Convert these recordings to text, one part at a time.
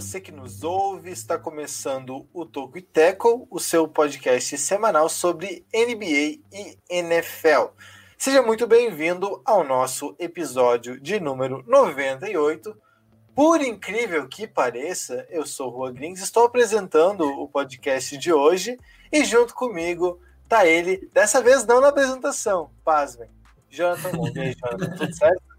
Você que nos ouve, está começando o Toco e Tackle, o seu podcast semanal sobre NBA e NFL. Seja muito bem-vindo ao nosso episódio de número 98. Por incrível que pareça, eu sou Rua Grins, estou apresentando o podcast de hoje e junto comigo tá ele, dessa vez não na apresentação, pasmem, Jonathan E aí, Jonathan, tudo certo?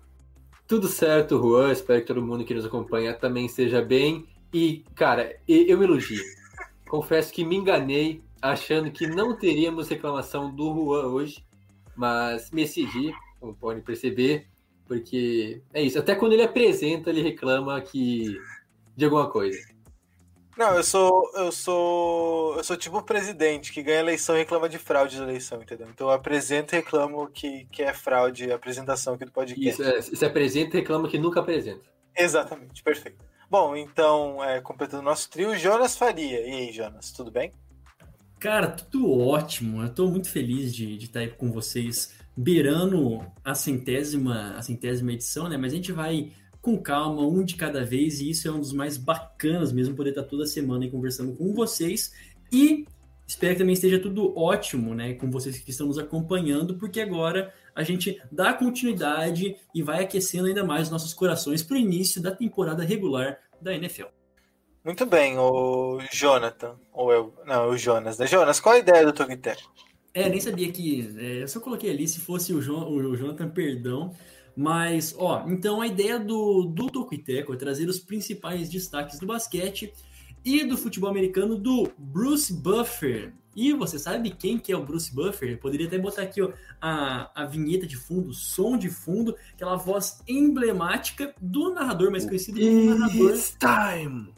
Tudo certo, Juan. Espero que todo mundo que nos acompanha também esteja bem. E, cara, eu me elogio. Confesso que me enganei achando que não teríamos reclamação do Juan hoje, mas me excedi, como podem perceber, porque é isso. Até quando ele apresenta, ele reclama que de alguma coisa. Não, eu sou, eu sou, eu sou tipo o presidente que ganha eleição e reclama de fraude da eleição, entendeu? Então eu apresento e reclamo que, que é fraude a apresentação aqui do podcast. Isso, é, se apresenta e reclama que nunca apresenta. Exatamente, perfeito. Bom, então, é, completando o nosso trio, Jonas Faria. E aí, Jonas, tudo bem? Cara, tudo ótimo. Eu tô muito feliz de, de estar aí com vocês, beirando a centésima, a centésima edição, né? Mas a gente vai com calma, um de cada vez, e isso é um dos mais bacanas mesmo, poder estar toda semana aí conversando com vocês. E espero que também esteja tudo ótimo, né, com vocês que estão nos acompanhando, porque agora a gente dá continuidade e vai aquecendo ainda mais os nossos corações para o início da temporada regular da NFL. Muito bem, o Jonathan, ou eu, não, o Jonas, né? Jonas, qual a ideia do Togiteco? É, nem sabia que, é, eu só coloquei ali, se fosse o, jo, o Jonathan, perdão, mas, ó, então a ideia do, do Tocuiteco é trazer os principais destaques do basquete e do futebol americano do Bruce Buffer. E você sabe quem que é o Bruce Buffer? Eu poderia até botar aqui ó, a, a vinheta de fundo, som de fundo, aquela voz emblemática do narrador mais conhecido como narrador. It's time!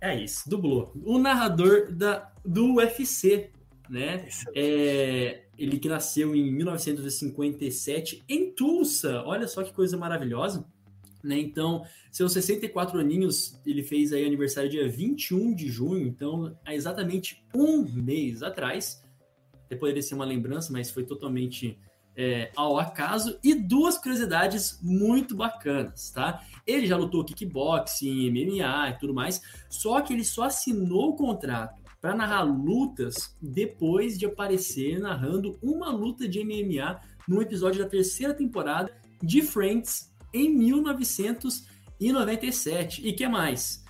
É isso, dublou. O narrador da, do UFC, né? É, ele que nasceu em 1957 em Tulsa. Olha só que coisa maravilhosa. Né? Então, seus 64 aninhos, ele fez aí aniversário dia 21 de junho, então há exatamente um mês atrás. Depois poderia ser uma lembrança, mas foi totalmente é, ao acaso. E duas curiosidades muito bacanas, tá? Ele já lutou kickboxing, MMA e tudo mais, só que ele só assinou o contrato para narrar lutas depois de aparecer narrando uma luta de MMA num episódio da terceira temporada de Friends em 1997. E que mais?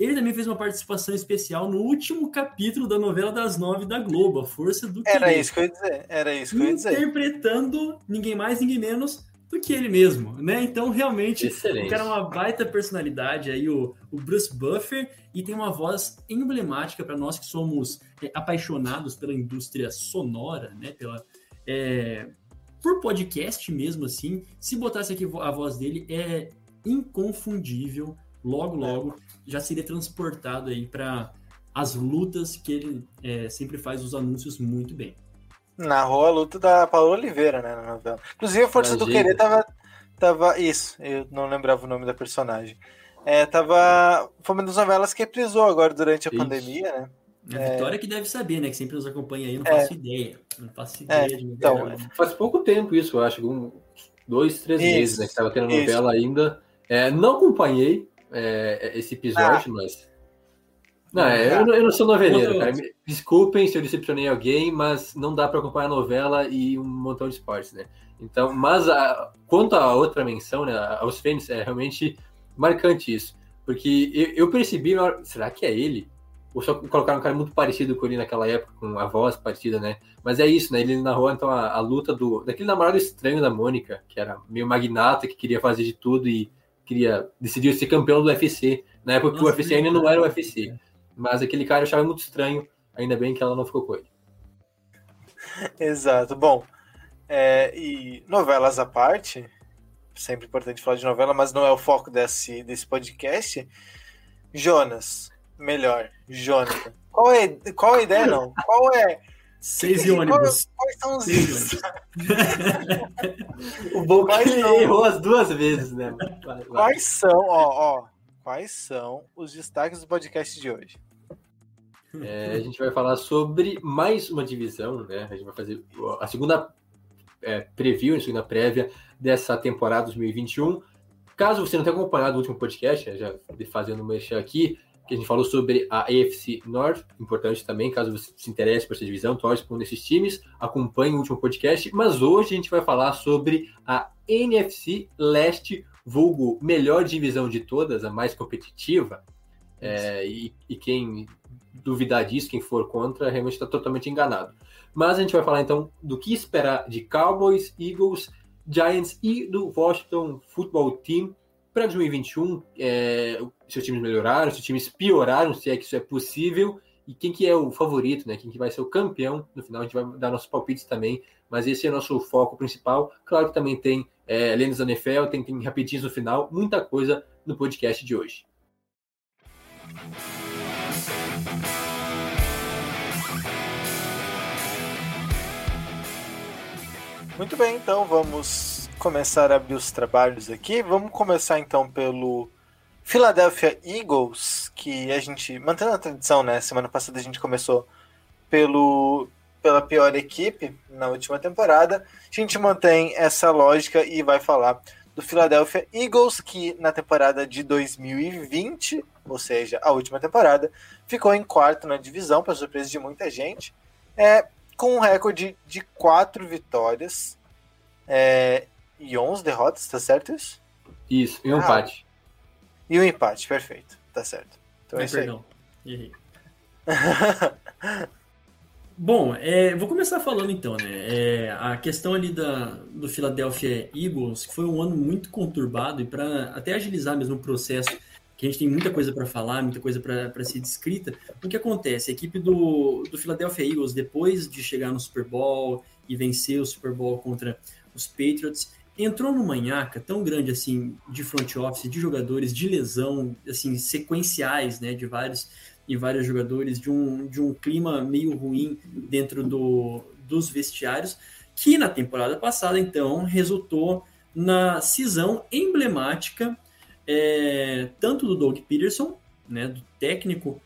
Ele também fez uma participação especial no último capítulo da novela das nove da Globo, A Força do Era isso que eu ia dizer. Era isso que eu ia dizer. Interpretando ninguém mais, ninguém menos do que ele mesmo, né? Então, realmente, Excelente. o cara é uma baita personalidade aí, o, o Bruce Buffer, e tem uma voz emblemática para nós que somos é, apaixonados pela indústria sonora, né? Pela, é, por podcast mesmo, assim. Se botasse aqui a voz dele, é inconfundível. Logo, logo, já seria transportado aí para as lutas que ele é, sempre faz os anúncios muito bem narrou a luta da Paola Oliveira, né, na novela. Inclusive, a Força Imagina. do Querer tava, tava. Isso, eu não lembrava o nome da personagem. É, tava. Foi uma das novelas que reprisou agora durante a Isso. pandemia, né? A é... Vitória que deve saber, né? Que sempre nos acompanha aí, não é. faço ideia. Não faço é, ideia é, de então, é. Faz pouco tempo isso, eu acho. Um, dois, três isso, meses, né? Que tava tendo novela isso. ainda. não acompanhei esse episódio, ah. mas não, é, eu, eu, não sou noveleiro, cara. Desculpem se eu decepcionei alguém, mas não dá para acompanhar a novela e um montão de esportes, né? Então, mas a, quanto à outra menção, né, aos Fênix, é realmente marcante isso. Porque eu, eu percebi, será que é ele? Ou só colocaram um cara muito parecido com ele naquela época, com a voz parecida, né? Mas é isso, né? Ele narrou então a, a luta do daquele namorado estranho da Mônica, que era meio magnata, que queria fazer de tudo e queria decidir ser campeão do UFC. Na época que o UFC ainda não era o UFC. Mas aquele cara eu achava muito estranho, ainda bem que ela não ficou com ele. Exato. Bom, é, e novelas à parte, sempre importante falar de novela, mas não é o foco desse, desse podcast. Jonas, melhor, Jonathan. Qual é, qual é a ideia, não? Qual é. Seis e ônibus. Quais, são os. Seis o bom que ele são... errou as duas vezes, né? Vai, vai. Quais são, ó, ó, quais são os destaques do podcast de hoje? É, a gente vai falar sobre mais uma divisão, né? A gente vai fazer a segunda é, preview, a segunda prévia dessa temporada 2021. Caso você não tenha acompanhado o último podcast, já fazendo mexer aqui, que a gente falou sobre a AFC North, importante também, caso você se interesse por essa divisão, torce por um desses times, acompanhe o último podcast, mas hoje a gente vai falar sobre a NFC Leste, vulgo melhor divisão de todas, a mais competitiva, é, e, e, quem duvidar disso, quem for contra, realmente está totalmente enganado. Mas a gente vai falar então do que esperar de Cowboys, Eagles, Giants e do Washington Football Team para 2021. É, se os times melhoraram, se os times pioraram, se é que isso é possível e quem que é o favorito, né? Quem que vai ser o campeão no final, a gente vai dar nossos palpites também, mas esse é o nosso foco principal. Claro que também tem é, Lendas da NFL, tem, tem rapidinhos no final, muita coisa no podcast de hoje. Muito bem, então vamos começar a abrir os trabalhos aqui. Vamos começar então pelo Philadelphia Eagles, que a gente, mantendo a tradição, né? Semana passada a gente começou pelo pela pior equipe na última temporada. A gente mantém essa lógica e vai falar do Philadelphia Eagles, que na temporada de 2020, ou seja, a última temporada, ficou em quarto na divisão, para surpresa de muita gente. É, com um recorde de quatro vitórias é, e 11 derrotas, tá certo isso? Isso, e um ah, empate. E um empate, perfeito, tá certo. Então é, é isso perdão, aí. errei. Bom, é, vou começar falando então, né? É, a questão ali da, do Philadelphia Eagles, que foi um ano muito conturbado, e para até agilizar mesmo o processo que a gente tem muita coisa para falar, muita coisa para ser descrita. O que acontece? A equipe do, do Philadelphia Eagles, depois de chegar no Super Bowl e vencer o Super Bowl contra os Patriots, entrou numa manhaca tão grande assim de front office, de jogadores, de lesão, assim, sequenciais, né, de vários e vários jogadores, de um, de um clima meio ruim dentro do, dos vestiários, que na temporada passada, então, resultou na cisão emblemática é, tanto do Doug Peterson, né, do técnico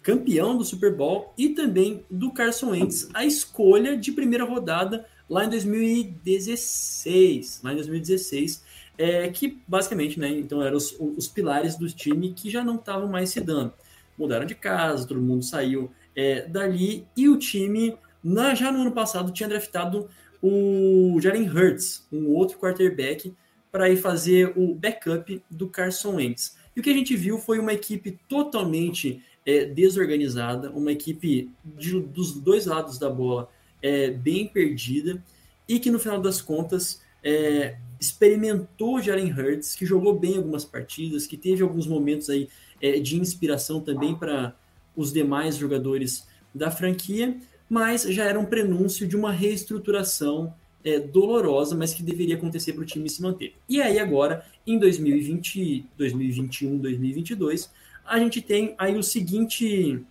campeão do Super Bowl, e também do Carson Wentz, a escolha de primeira rodada lá em 2016, lá em 2016, é, que basicamente, né, então eram os, os pilares do time que já não estavam mais se dando. Mudaram de casa, todo mundo saiu é, dali, e o time, na, já no ano passado, tinha draftado o Jalen Hurts, um outro quarterback, para ir fazer o backup do Carson Wentz. E o que a gente viu foi uma equipe totalmente é, desorganizada, uma equipe de, dos dois lados da bola é, bem perdida e que no final das contas é, experimentou Jalen Hurts, que jogou bem algumas partidas, que teve alguns momentos aí é, de inspiração também para os demais jogadores da franquia, mas já era um prenúncio de uma reestruturação é, dolorosa, mas que deveria acontecer para o time se manter. E aí agora, em 2020, 2021, 2022, a gente tem aí o seguinte,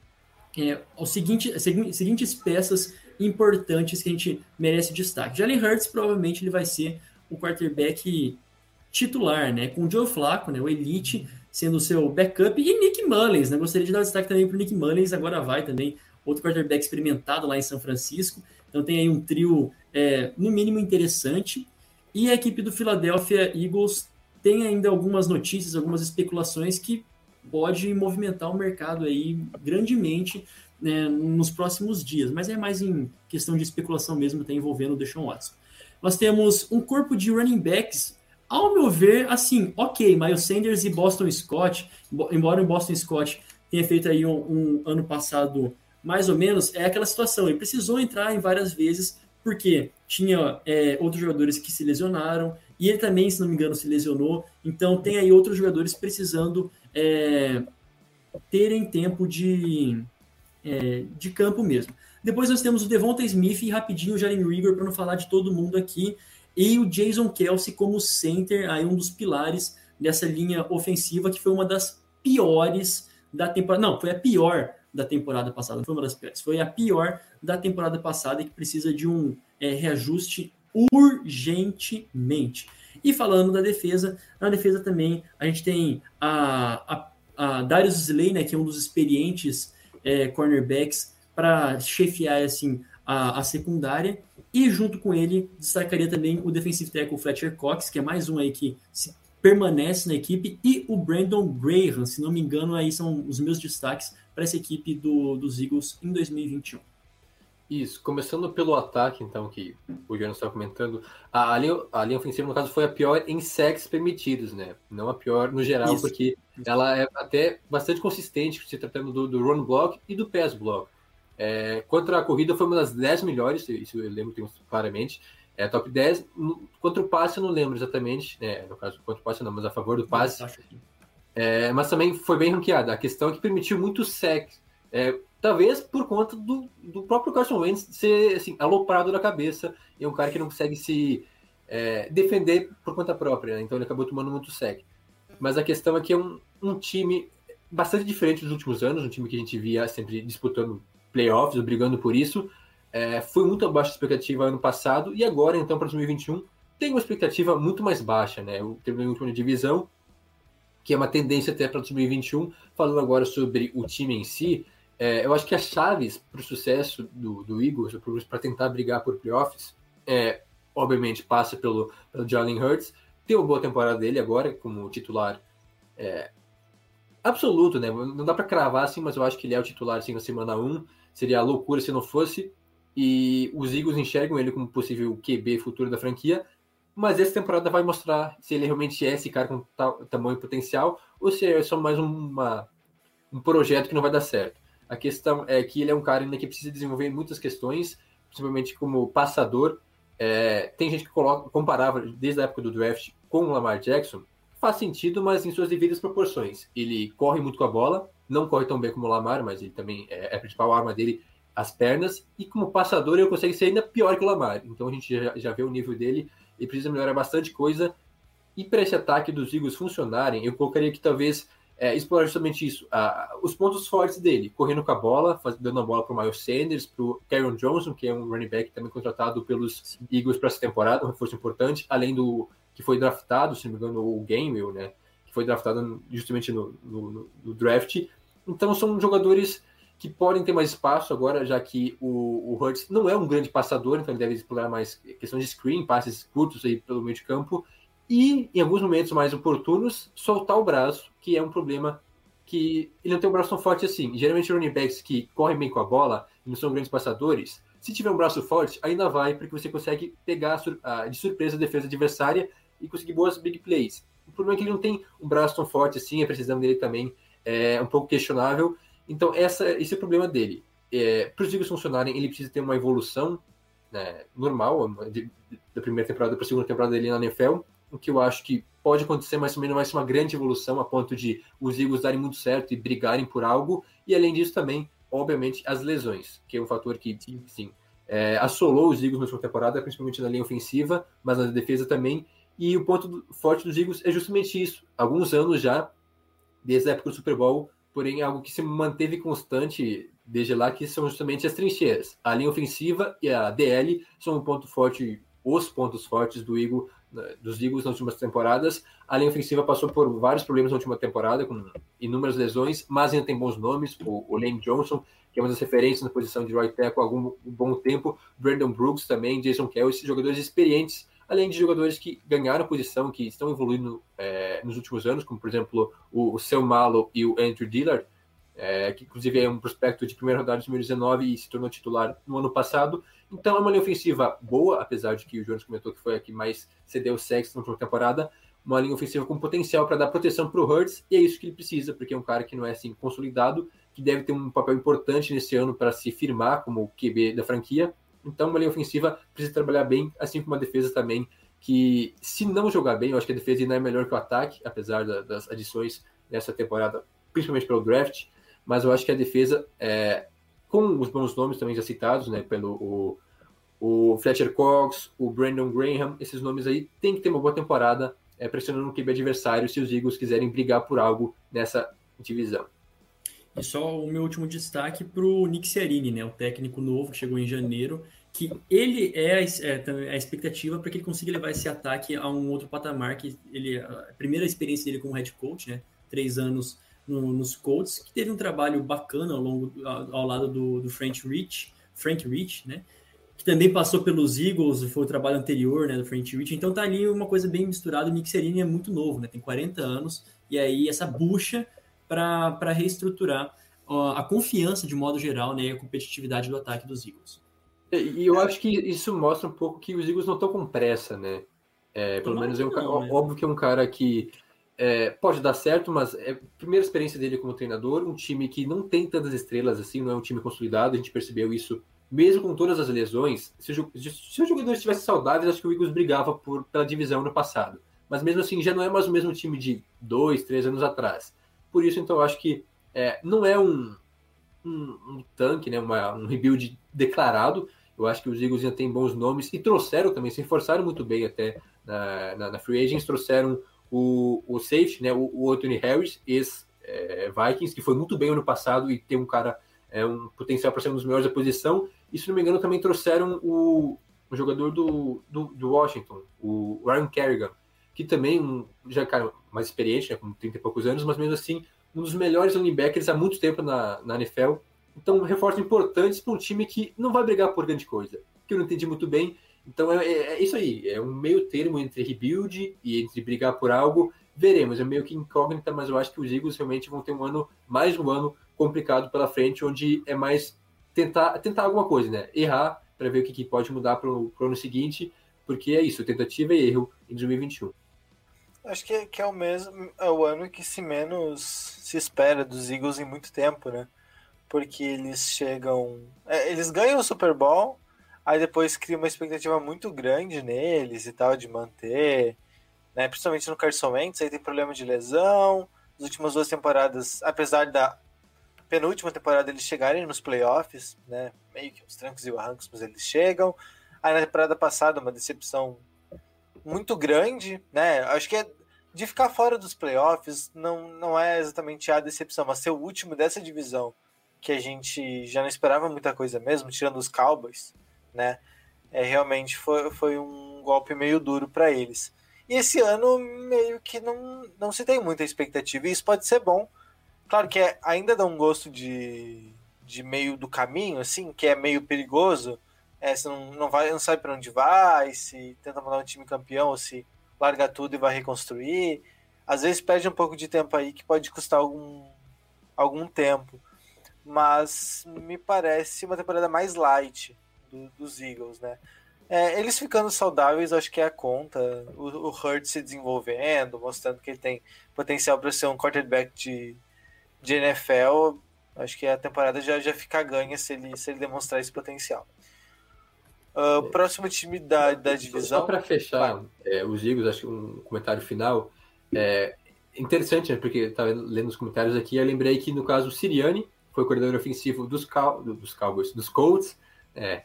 é, o seguinte, seguintes peças importantes que a gente merece destaque. Jalen Hurts provavelmente ele vai ser o quarterback titular, né? Com o Joe Flacco, né? O elite sendo o seu backup e Nick Mullins, né? Gostaria de dar destaque também para o Nick Mullins, agora vai também outro quarterback experimentado lá em São Francisco. Então tem aí um trio é, no mínimo interessante. E a equipe do Philadelphia Eagles tem ainda algumas notícias, algumas especulações que pode movimentar o mercado aí grandemente né, nos próximos dias, mas é mais em questão de especulação mesmo, está envolvendo o Deshaun Watson. Nós temos um corpo de running backs, ao meu ver, assim, ok, Miles Sanders e Boston Scott, embora o Boston Scott tenha feito aí um, um ano passado mais ou menos, é aquela situação, ele precisou entrar em várias vezes porque tinha é, outros jogadores que se lesionaram, e ele também, se não me engano, se lesionou. Então tem aí outros jogadores precisando é, terem tempo de, é, de campo mesmo. Depois nós temos o Devonta Smith e rapidinho o Jalen Rigor para não falar de todo mundo aqui. E o Jason Kelsey como center, aí um dos pilares dessa linha ofensiva, que foi uma das piores da temporada. Não, foi a pior da temporada passada, foi uma das piores. Foi a pior da temporada passada e que precisa de um é, reajuste urgentemente. E falando da defesa, na defesa também a gente tem a, a, a Darius Slay, né, que é um dos experientes é, cornerbacks para chefiar assim a, a secundária. E junto com ele, destacaria também o defensive tackle Fletcher Cox, que é mais um aí que se permanece na equipe, e o Brandon Graham, se não me engano, aí são os meus destaques para essa equipe do, dos Eagles em 2021. Isso, começando pelo ataque, então, que o Jonas estava comentando, a, linha, a linha ofensiva, no caso, foi a pior em sacks permitidos, né? Não a pior no geral, Isso. porque ela é até bastante consistente se tratando do, do run block e do pass block. É, contra a corrida foi uma das 10 melhores, isso eu lembro claramente. É top 10. Contra o passe eu não lembro exatamente, né? No caso, contra o passe não, mas a favor do passe. É, mas também foi bem ranqueada. A questão é que permitiu muito sec. É, talvez por conta do, do próprio Carson Wentz ser assim, aloprado na cabeça e um cara que não consegue se é, defender por conta própria, né? então ele acabou tomando muito sec. Mas a questão é que é um, um time bastante diferente dos últimos anos, um time que a gente via sempre disputando playoffs, brigando por isso. É, foi muito abaixo da expectativa ano passado e agora, então, para 2021, tem uma expectativa muito mais baixa, né? O terminou em última divisão, que é uma tendência até para 2021. Falando agora sobre o time em si, é, eu acho que as chaves para o sucesso do, do Eagles, para tentar brigar por playoffs, é, obviamente passa pelo, pelo Jalen Hurts, tem uma boa temporada dele agora como titular é, absoluto, né? Não dá para cravar assim, mas eu acho que ele é o titular assim na semana 1 seria loucura se não fosse. E os Eagles enxergam ele como possível QB futuro da franquia. Mas essa temporada vai mostrar se ele realmente é esse cara com tal, tamanho potencial ou se é só mais uma, um projeto que não vai dar certo. A questão é que ele é um cara ainda que precisa desenvolver muitas questões, principalmente como passador. É, tem gente que coloca, comparava desde a época do draft com o Lamar Jackson. Faz sentido, mas em suas devidas proporções. Ele corre muito com a bola, não corre tão bem como o Lamar, mas ele também é, é a principal arma dele, as pernas, e como passador ele consegue ser ainda pior que o Lamar. Então a gente já, já vê o nível dele e precisa melhorar bastante coisa. E para esse ataque dos Eagles funcionarem, eu colocaria que talvez é, explorar justamente isso, os pontos fortes dele, correndo com a bola, faz, dando a bola para o Miles Sanders, para o Karen Johnson, que é um running back também contratado pelos Eagles para essa temporada, um reforço importante, além do que foi draftado, se não me engano, o Gamewell, né? Que foi draftado justamente no, no, no draft. Então são jogadores que podem ter mais espaço agora, já que o, o Hurts não é um grande passador, então ele deve explorar mais questões de screen, passes curtos aí pelo meio de campo, e em alguns momentos mais oportunos, soltar o braço, que é um problema que ele não tem um braço tão forte assim. Geralmente running backs que correm bem com a bola não são grandes passadores, se tiver um braço forte, ainda vai, porque você consegue pegar de surpresa a defesa adversária e conseguir boas big plays. O problema é que ele não tem um braço tão forte assim, a precisão dele também é um pouco questionável. Então, essa, esse é o problema dele. É, para os Eagles funcionarem, ele precisa ter uma evolução né, normal, de, de, da primeira temporada para a segunda temporada dele na NFL, o que eu acho que pode acontecer, mas também não vai ser uma grande evolução a ponto de os Eagles darem muito certo e brigarem por algo. E além disso, também, obviamente, as lesões, que é um fator que, sim, é, assolou os Eagles na última temporada, principalmente na linha ofensiva, mas na defesa também. E o ponto forte dos Eagles é justamente isso. Alguns anos já desde a época do Super Bowl, porém algo que se manteve constante desde lá, que são justamente as trincheiras. A linha ofensiva e a DL são um ponto forte, os pontos fortes do Eagle, né, dos Eagles nas últimas temporadas. A linha ofensiva passou por vários problemas na última temporada, com inúmeras lesões, mas ainda tem bons nomes. O, o Lane Johnson, que é uma das referências na posição de right tackle há algum um bom tempo. Brandon Brooks também, Jason Kelsey, jogadores experientes além de jogadores que ganharam posição, que estão evoluindo é, nos últimos anos, como por exemplo o, o Seu Malo e o Andrew Dillard, é, que inclusive é um prospecto de primeira rodada de 2019 e se tornou titular no ano passado. Então é uma linha ofensiva boa, apesar de que o Jones comentou que foi a que mais cedeu sexo na última temporada, uma linha ofensiva com potencial para dar proteção para o Hurts, e é isso que ele precisa, porque é um cara que não é assim consolidado, que deve ter um papel importante nesse ano para se firmar como QB da franquia, então, uma linha ofensiva precisa trabalhar bem, assim como uma defesa também, que se não jogar bem, eu acho que a defesa ainda é melhor que o ataque, apesar da, das adições nessa temporada, principalmente pelo draft, mas eu acho que a defesa, é, com os bons nomes também já citados, né, pelo o, o Fletcher Cox, o Brandon Graham, esses nomes aí, tem que ter uma boa temporada, é, pressionando o QB adversário se os Eagles quiserem brigar por algo nessa divisão. E só o meu último destaque para o Nick Sierini, né, o técnico novo que chegou em janeiro, que ele é a, é, a expectativa para que ele consiga levar esse ataque a um outro patamar, que ele a primeira experiência dele como head coach, né, três anos no, nos Colts, que teve um trabalho bacana ao longo ao, lado do, do Frank Rich, Frank Rich, né, que também passou pelos Eagles, foi o trabalho anterior, né, do Frank Rich. Então tá ali uma coisa bem misturada. O Nick Sirianni é muito novo, né, tem 40 anos. E aí essa bucha para reestruturar a confiança de modo geral, né, a competitividade do ataque dos Eagles. E eu acho que isso mostra um pouco que os Eagles não estão com pressa, né? É, pelo menos é um não, né? óbvio que é um cara que é, pode dar certo, mas é a primeira experiência dele como treinador, um time que não tem tantas estrelas assim, não é um time consolidado, a gente percebeu isso mesmo com todas as lesões. Se, se os jogadores estivessem saudáveis, acho que o Eagles brigava por, pela divisão no passado. Mas mesmo assim, já não é mais o mesmo time de dois, três anos atrás. Por isso, então, eu acho que é, não é um, um, um tanque, né, uma, um rebuild declarado, eu acho que os Eagles ainda têm bons nomes e trouxeram também, se reforçaram muito bem até na, na, na Free Agents, trouxeram o, o safety, né, o, o Anthony Harris, ex-Vikings, é, que foi muito bem ano passado e tem um cara, é, um potencial para ser um dos melhores da posição. E se não me engano, também trouxeram o, o jogador do, do, do, Washington, o Ryan Kerrigan, que também um, já cara mais experiente, né, com 30 e poucos anos, mas mesmo assim um dos melhores linebackers há muito tempo na, na NFL então, reforços importantes para um time que não vai brigar por grande coisa, que eu não entendi muito bem. Então, é, é, é, isso aí, é um meio termo entre rebuild e entre brigar por algo. Veremos, é meio que incógnita, mas eu acho que os Eagles realmente vão ter um ano, mais um ano complicado pela frente, onde é mais tentar, tentar alguma coisa, né? Errar para ver o que, que pode mudar para o ano seguinte, porque é isso, tentativa e erro em 2021. Acho que, é, que é o mesmo, é o ano que se menos se espera dos Eagles em muito tempo, né? porque eles chegam. É, eles ganham o Super Bowl, aí depois cria uma expectativa muito grande neles e tal, de manter, né? Principalmente no Carson Wentz, aí tem problema de lesão. As últimas duas temporadas, apesar da penúltima temporada eles chegarem nos playoffs, né? Meio que os trancos e barrancos, mas eles chegam. Aí na temporada passada, uma decepção muito grande, né? Acho que é de ficar fora dos playoffs não, não é exatamente a decepção, mas ser o último dessa divisão que a gente já não esperava muita coisa mesmo, tirando os Cowboys, né? É, realmente foi, foi um golpe meio duro para eles. E esse ano meio que não, não se tem muita expectativa, e isso pode ser bom. Claro que é, ainda dá um gosto de, de meio do caminho, assim, que é meio perigoso. É, você não, não, vai, não sabe para onde vai, se tenta mandar um time campeão ou se larga tudo e vai reconstruir. Às vezes perde um pouco de tempo aí que pode custar algum, algum tempo mas me parece uma temporada mais light do, dos Eagles, né? É, eles ficando saudáveis, acho que é a conta. O, o Hurt se desenvolvendo, mostrando que ele tem potencial para ser um quarterback de, de NFL. Acho que a temporada já, já fica ganha se ele, se ele demonstrar esse potencial. Uh. Próximo time da, da divisão. Só para fechar é, os Eagles, acho que um comentário final. É interessante, né, porque estava lendo os comentários aqui, eu lembrei que no caso o Siriani foi coordenador ofensivo dos, Cow dos Cowboys, dos Colts, é,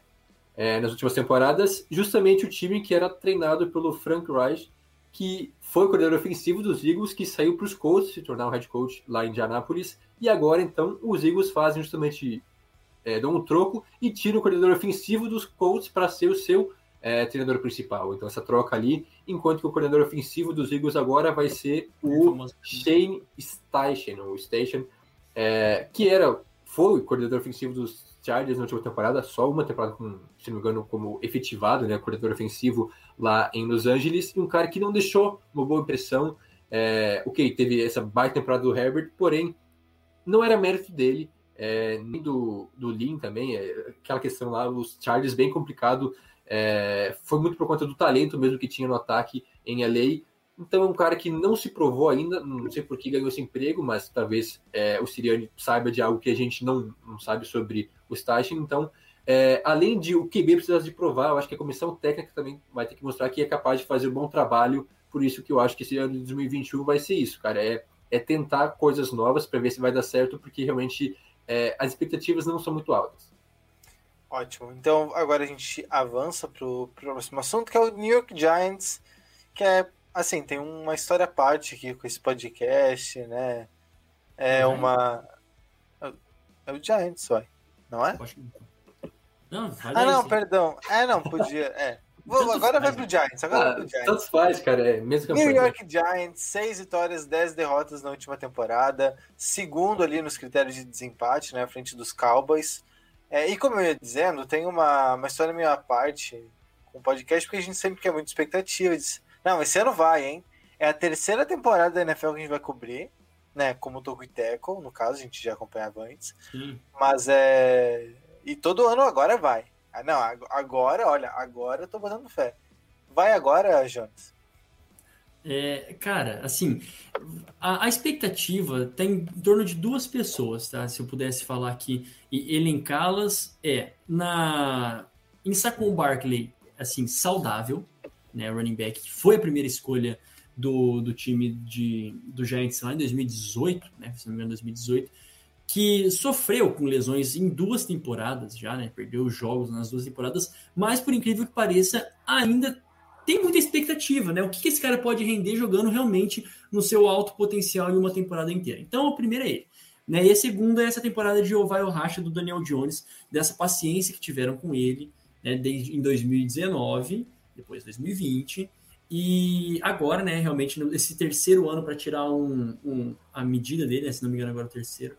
é, nas últimas temporadas, justamente o time que era treinado pelo Frank Reich, que foi coordenador ofensivo dos Eagles, que saiu para os Colts se tornar o head coach lá em Indianápolis, e agora então os Eagles fazem justamente é, dão um troco e tiram o coordenador ofensivo dos Colts para ser o seu é, treinador principal. Então essa troca ali, enquanto que o coordenador ofensivo dos Eagles agora vai ser o Shane Station, ou Station, é, que era foi o coordenador ofensivo dos Chargers na última temporada, só uma temporada, com, se não me engano, como efetivado, né, coordenador ofensivo lá em Los Angeles, e um cara que não deixou uma boa impressão. É, ok, teve essa baita temporada do Herbert, porém, não era mérito dele, é, nem do, do Lin também, é, aquela questão lá, os Chargers bem complicado, é, foi muito por conta do talento mesmo que tinha no ataque em LA, então é um cara que não se provou ainda, não sei por que ganhou esse emprego, mas talvez é, o Siriani saiba de algo que a gente não, não sabe sobre o Stashin. Então, é, além de o QB precisar de provar, eu acho que a comissão técnica também vai ter que mostrar que é capaz de fazer um bom trabalho. Por isso que eu acho que esse ano de 2021 vai ser isso, cara. É, é tentar coisas novas para ver se vai dar certo, porque realmente é, as expectativas não são muito altas. Ótimo. Então agora a gente avança para o próximo assunto, que é o New York Giants, que é assim, tem uma história à parte aqui com esse podcast, né? É uhum. uma. É o Giants, vai. Não é? Não, ah, não, perdão. É, não, podia. É. Agora vai pro Giants. Agora ah, vai pro Giants. Tanto faz, cara. É, mesmo New York Giants, seis vitórias, dez derrotas na última temporada. Segundo ali nos critérios de desempate, né? À frente dos Cowboys. É, e como eu ia dizendo, tem uma, uma história meio à parte com o podcast, porque a gente sempre quer muita expectativa. Diz, não, esse ano vai, hein? É a terceira temporada da NFL que a gente vai cobrir, né? Como o e Teco, no caso, a gente já acompanhava antes. Sim. Mas é. E todo ano agora vai. Ah, não, agora, olha, agora eu tô botando fé. Vai agora, Jonas. É, cara, assim, a, a expectativa tem em torno de duas pessoas, tá? Se eu pudesse falar aqui e elencá-las, é na em Saquon Barkley, assim, saudável, né? Running back, que foi a primeira escolha do, do time de, do Giants lá em 2018, né? Se não me engano, 2018 que sofreu com lesões em duas temporadas já, né? Perdeu jogos nas duas temporadas, mas por incrível que pareça, ainda tem muita expectativa, né? O que, esse cara pode render jogando realmente no seu alto potencial em uma temporada inteira. Então, o primeiro é ele. Né? E a segunda é essa temporada de Ovaio Racha do Daniel Jones, dessa paciência que tiveram com ele né? Desde, em 2019, depois 2020, e agora, né, realmente, esse terceiro ano para tirar um, um, a medida dele, né, se não me engano, agora é o terceiro,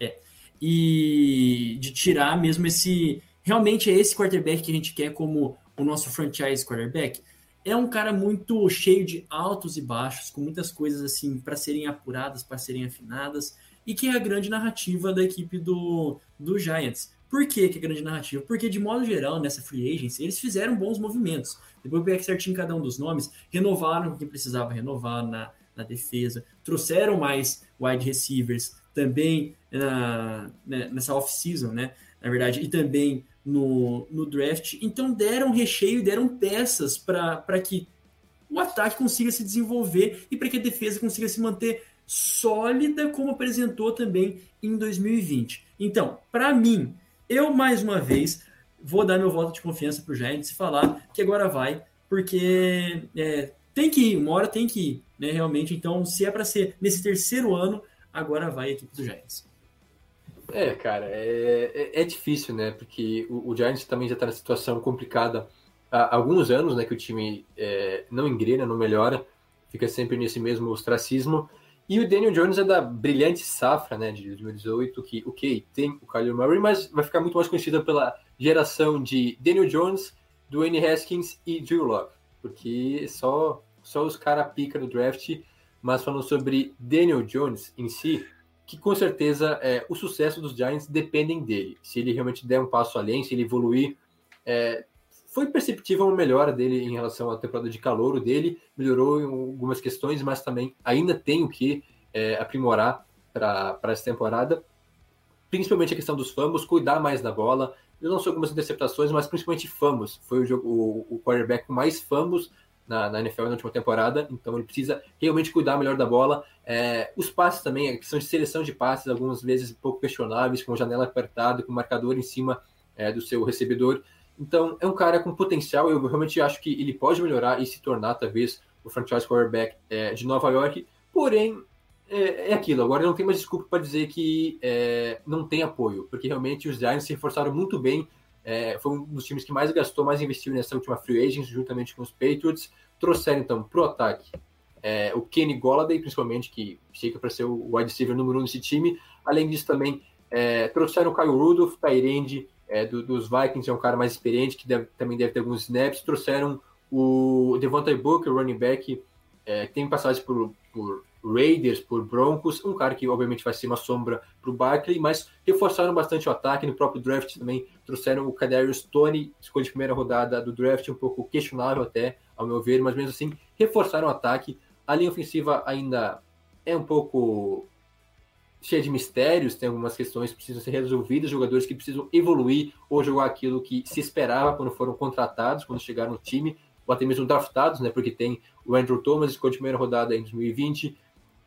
é. E de tirar mesmo esse. Realmente é esse quarterback que a gente quer como o nosso franchise quarterback. É um cara muito cheio de altos e baixos, com muitas coisas assim para serem apuradas, para serem afinadas, e que é a grande narrativa da equipe do, do Giants. Por que, que é grande narrativa? Porque, de modo geral, nessa free agency, eles fizeram bons movimentos. Depois eu peguei certinho cada um dos nomes, renovaram o que precisava renovar na, na defesa, trouxeram mais wide receivers, também na, né, nessa off-season, né? Na verdade, e também no, no draft. Então deram recheio, deram peças para que o ataque consiga se desenvolver e para que a defesa consiga se manter sólida, como apresentou também em 2020. Então, para mim, eu mais uma vez vou dar meu voto de confiança para o Giants e falar que agora vai, porque é, tem que ir, uma hora tem que ir, né? Realmente. Então, se é para ser nesse terceiro ano, agora vai a equipe do Giants. É, cara, é, é, é difícil, né? Porque o, o, Giants também já está na situação complicada há alguns anos, né? Que o time é, não engrena, não melhora, fica sempre nesse mesmo ostracismo. E o Daniel Jones é da brilhante safra, né? De 2018, que, ok, tem o Kyler Murray, mas vai ficar muito mais conhecido pela geração de Daniel Jones, Dwayne Haskins e Drew Locke, porque só, só os caras pica no draft mas falando sobre Daniel Jones em si, que com certeza é, o sucesso dos Giants dependem dele. Se ele realmente der um passo além, se ele evoluir, é, foi perceptível uma melhora dele em relação à temporada de calor dele, melhorou em algumas questões, mas também ainda tem o que é, aprimorar para essa temporada. Principalmente a questão dos fumbles, cuidar mais da bola. Ele lançou algumas interceptações, mas principalmente fumbles. Foi o, jogo, o, o quarterback mais fumbles na, na, NFL na última temporada, então ele precisa realmente cuidar melhor da bola. É, os passes também, a questão de seleção de passes, algumas vezes um pouco questionáveis, com janela apertada, com marcador em cima é, do seu recebedor. Então, é um cara com potencial, eu realmente acho que ele pode melhorar e se tornar, talvez, o franchise quarterback é, de Nova York, porém, é, é, aquilo, agora não tem mais desculpa para dizer que é, não tem apoio, porque realmente os Giants se reforçaram muito bem é, foi um dos times que mais gastou, mais investiu nessa última free agents, juntamente com os Patriots. Trouxeram, então, para o ataque é, o Kenny Golladay, principalmente, que chega para ser o wide receiver número um desse time. Além disso, também é, trouxeram o Kyle Rudolph, Tyrande é, do, dos Vikings, é um cara mais experiente, que deve, também deve ter alguns snaps. Trouxeram o Devontae Booker, running back, é, que tem passagem por, por Raiders, por Broncos, um cara que obviamente vai ser uma sombra para o Barkley, mas reforçaram bastante o ataque no próprio draft também, trouxeram o Kadarius Tony, escolha de primeira rodada do draft, um pouco questionável até, ao meu ver, mas mesmo assim reforçaram o ataque. A linha ofensiva ainda é um pouco cheia de mistérios, tem algumas questões que precisam ser resolvidas, jogadores que precisam evoluir ou jogar aquilo que se esperava quando foram contratados, quando chegaram no time, ou até mesmo draftados, né? Porque tem o Andrew Thomas, escolha de primeira rodada em 2020,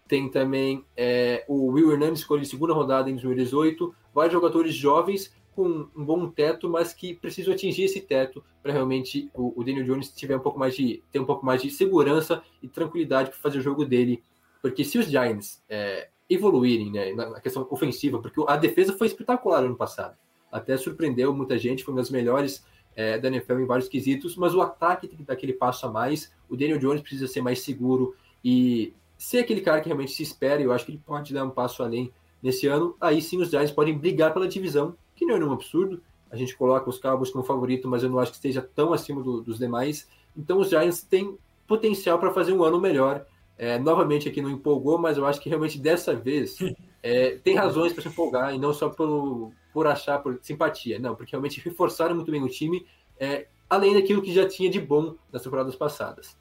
tem também é, o Will Hernandez, escolha de segunda rodada em 2018. Vários jogadores jovens com um bom teto, mas que precisam atingir esse teto para realmente o, o, Daniel Jones tiver um pouco mais de ter um pouco mais de segurança e tranquilidade para fazer o jogo dele. Porque se os Giants é, evoluírem né, na questão ofensiva, porque a defesa foi espetacular ano passado. Até surpreendeu muita gente, foi uma das melhores é, da NFL em vários quesitos, mas o ataque tem que dar aquele passo a mais. O Daniel Jones precisa ser mais seguro e ser aquele cara que realmente se espera. Eu acho que ele pode dar um passo além nesse ano. Aí sim os Giants podem brigar pela divisão, que não é um absurdo. A gente coloca os Cowboys como favorito, mas eu não acho que esteja tão acima do, dos demais. Então os Giants têm potencial para fazer um ano melhor. É, novamente aqui não empolgou, mas eu acho que realmente dessa vez é, tem razões para se empolgar e não só por, por achar por simpatia, não, porque realmente reforçaram muito bem o time, é, além daquilo que já tinha de bom nas temporadas passadas.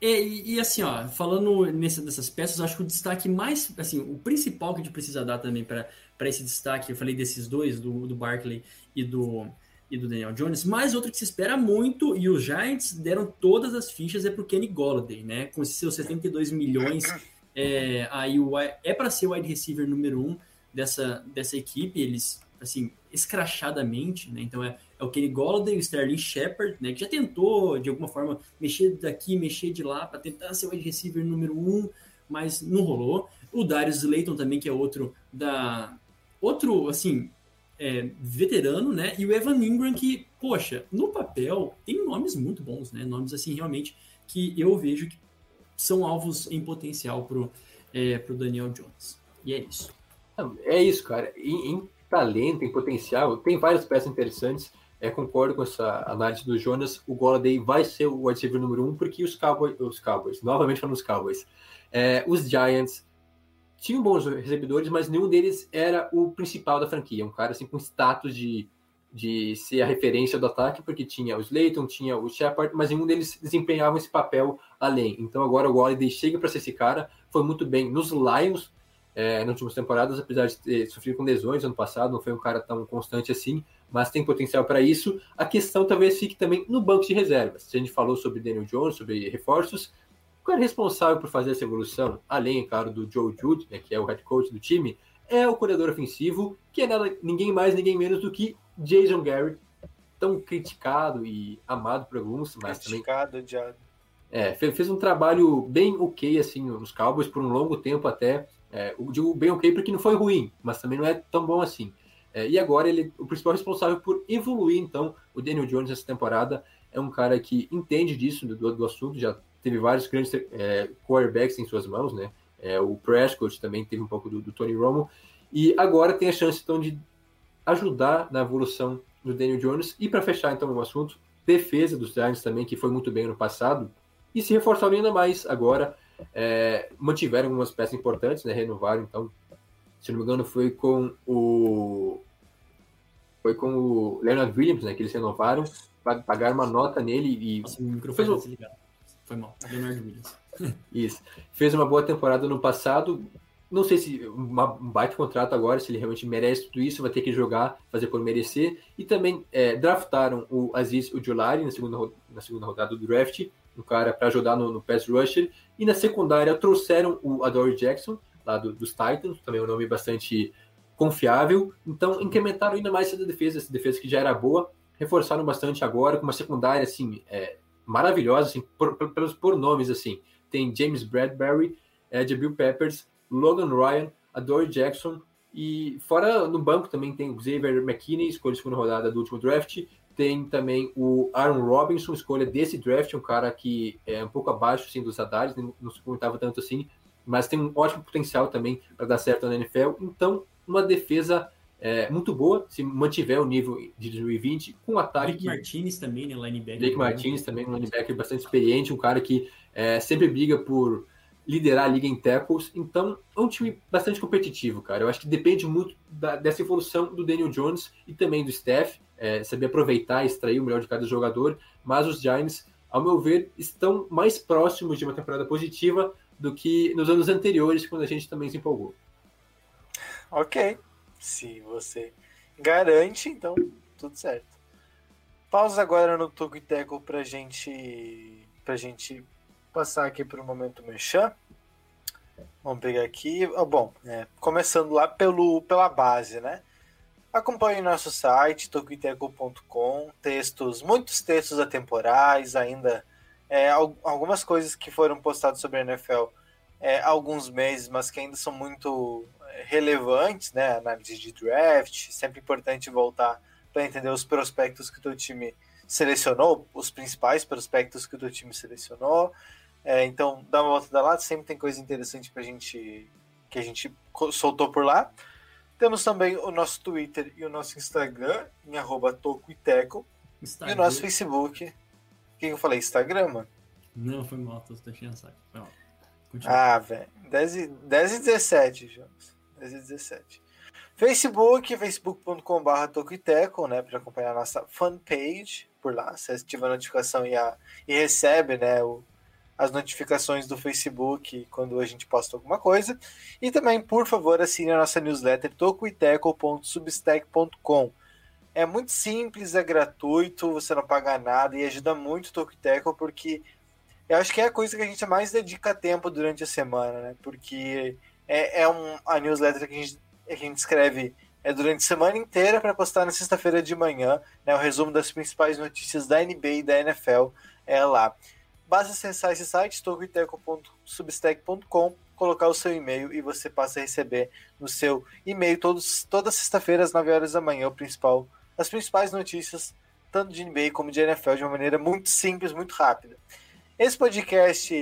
É, e, e, assim, ó, falando nessa, dessas peças, acho que o destaque mais, assim, o principal que a gente precisa dar também para esse destaque, eu falei desses dois, do, do Barkley e do, e do Daniel Jones, mas outro que se espera muito, e os Giants deram todas as fichas, é pro Kenny Golladay, né? Com seus 72 milhões, é, aí o, é para ser o wide receiver número um dessa, dessa equipe, eles, assim, escrachadamente, né? Então é, é o Kenny Golladay, o Sterling Shepard, né? Que já tentou, de alguma forma, mexer daqui, mexer de lá, para tentar ser o wide receiver número um, mas não rolou. O Darius Layton também, que é outro da... Outro, assim, é, veterano, né? E o Evan Ingram, que, poxa, no papel tem nomes muito bons, né? Nomes assim realmente que eu vejo que são alvos em potencial pro, é, pro Daniel Jones. E é isso. É isso, cara. Em, em talento, em potencial, tem várias peças interessantes. É, concordo com essa análise do Jonas. O Golladay vai ser o wide receiver número um, porque os Cowboys, os Cowboys, novamente falando os Cowboys, é, os Giants tinham bons recebedores, mas nenhum deles era o principal da franquia. Um cara assim com status de, de ser a referência do ataque, porque tinha o Slayton, tinha o Shepard, mas nenhum deles desempenhava esse papel além. Então agora o Holiday chega para ser esse cara, foi muito bem nos Lions é, nas últimas temporadas, apesar de ter sofrido com lesões ano passado, não foi um cara tão constante assim, mas tem potencial para isso. A questão talvez fique também no banco de reservas. A gente falou sobre Daniel Jones, sobre reforços, o cara responsável por fazer essa evolução, além, é claro, do Joe Jude, né, que é o head coach do time, é o coordenador ofensivo, que é nada, ninguém mais, ninguém menos do que Jason Garrett, tão criticado e amado por alguns, mas criticado, também... Criticado, é, fez, fez, um trabalho bem ok, assim, nos Cowboys, por um longo tempo até. É, digo bem ok porque não foi ruim, mas também não é tão bom assim. É, e agora ele o principal responsável por evoluir, então, o Daniel Jones essa temporada. É um cara que entende disso, do, do assunto, já teve vários grandes é, quarterbacks em suas mãos, né? É, o Prescott também teve um pouco do, do, Tony Romo. E agora tem a chance, então, de ajudar na evolução do Daniel Jones. E para fechar, então, o assunto, defesa dos Giants também, que foi muito bem no passado. E se reforçaram ainda mais agora. É, mantiveram algumas peças importantes, né? Renovaram, então, se não me engano, foi com o. Foi com o Leonard Williams, né? Que eles renovaram, pagaram uma nota nele e. Nossa, o microfone fez, tá desligado foi mal. Leonard Williams. Isso. Fez uma boa temporada no passado. Não sei se uma, um baita contrato agora, se ele realmente merece tudo isso, vai ter que jogar, fazer por merecer. E também é, draftaram o Aziz Ujulari na segunda, na segunda rodada do draft, um cara para ajudar no, no pass rusher. E na secundária trouxeram o Adore Jackson, lá do, dos Titans, também um nome bastante confiável. Então incrementaram ainda mais essa defesa, essa defesa que já era boa, reforçaram bastante agora com uma secundária assim é, maravilhosa, assim, por, pelos por nomes, assim. Tem James Bradbury, é, Bill Peppers, Logan Ryan, Adore Jackson, e fora no banco também tem o Xavier McKinney, escolha segunda rodada do último draft. Tem também o Aaron Robinson, escolha desse draft, um cara que é um pouco abaixo assim, dos radares, não se comentava tanto assim, mas tem um ótimo potencial também para dar certo na NFL. Então, uma defesa é, muito boa, se mantiver o nível de 2020, com ataque. Blake Martinez também, né? Linebacker. Blake Martinez também, um linebacker bastante experiente, um cara que é, sempre briga por liderar a liga em tackles. Então, é um time bastante competitivo, cara. Eu acho que depende muito da, dessa evolução do Daniel Jones e também do Steph, é, saber aproveitar e extrair o melhor de cada jogador. Mas os Giants, ao meu ver, estão mais próximos de uma temporada positiva do que nos anos anteriores, quando a gente também se empolgou. Ok, se você garante, então tudo certo. Pausa agora no Toco e Teco pra gente, pra gente passar aqui para o momento merchan. Vamos pegar aqui. Oh, bom, é, começando lá pelo, pela base, né? Acompanhe nosso site, tocoiteco.com, textos, muitos textos atemporais, ainda é, algumas coisas que foram postadas sobre a NFL é, alguns meses, mas que ainda são muito é, relevantes, né? Análise de draft, sempre importante voltar para entender os prospectos que o teu time selecionou, os principais prospectos que o teu time selecionou. É, então, dá uma volta da lata, sempre tem coisa interessante pra gente que a gente soltou por lá. Temos também o nosso Twitter e o nosso Instagram, em arroba Tocoiteco. E o nosso Facebook. O que eu falei? Instagram, mano? Não, foi mal, tô deixando saco. Ah, velho. 10, e, 10 e 17 jogos. 10 e 17. Facebook, facebook.com.br Tocoiteco, né? Para acompanhar a nossa fanpage por lá. Você ativa a notificação e, a, e recebe, né? O, as notificações do Facebook quando a gente posta alguma coisa. E também, por favor, assine a nossa newsletter tocoiteco.substack.com. É muito simples, é gratuito, você não paga nada e ajuda muito o Tocoiteco porque eu acho que é a coisa que a gente mais dedica tempo durante a semana, né? Porque é, é um, a newsletter que a gente, que a gente escreve é durante a semana inteira para postar na sexta-feira de manhã, né? O resumo das principais notícias da NBA e da NFL é lá. Basta acessar esse site, tocoiteco.substack.com, colocar o seu e-mail e você passa a receber no seu e-mail todos, toda sexta-feira às 9 horas da manhã o principal, as principais notícias, tanto de NBA como de NFL, de uma maneira muito simples, muito rápida. Esse podcast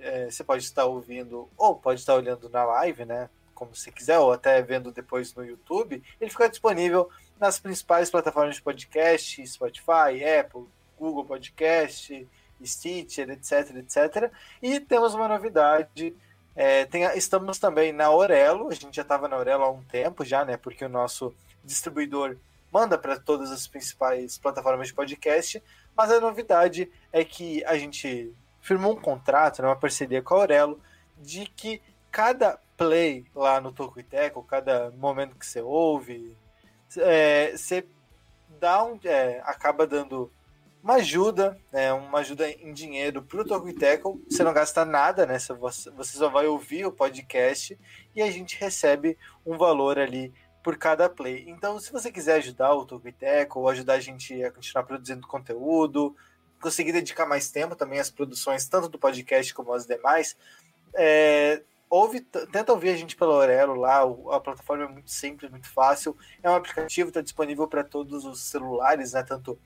é, você pode estar ouvindo ou pode estar olhando na live, né? Como você quiser, ou até vendo depois no YouTube. Ele fica disponível nas principais plataformas de podcast, Spotify, Apple, Google Podcast, Stitcher, etc, etc. E temos uma novidade. É, tem, estamos também na Aurelo, a gente já estava na Aurelo há um tempo já, né? Porque o nosso distribuidor manda para todas as principais plataformas de podcast, mas a novidade é que a gente firmou um contrato, né, uma parceria com a Aurelo, de que cada play lá no Toco Teco, cada momento que você ouve, é, você dá um, é, acaba dando uma ajuda, né, uma ajuda em dinheiro para o Tackle. Você não gasta nada, né? Você, só vai ouvir o podcast e a gente recebe um valor ali por cada play. Então, se você quiser ajudar o Tackle, ou ajudar a gente a continuar produzindo conteúdo, conseguir dedicar mais tempo também às produções, tanto do podcast como as demais, é, ouve, tenta ouvir a gente pelo Aurelo lá, a plataforma é muito simples, muito fácil, é um aplicativo, está disponível para todos os celulares, né, tanto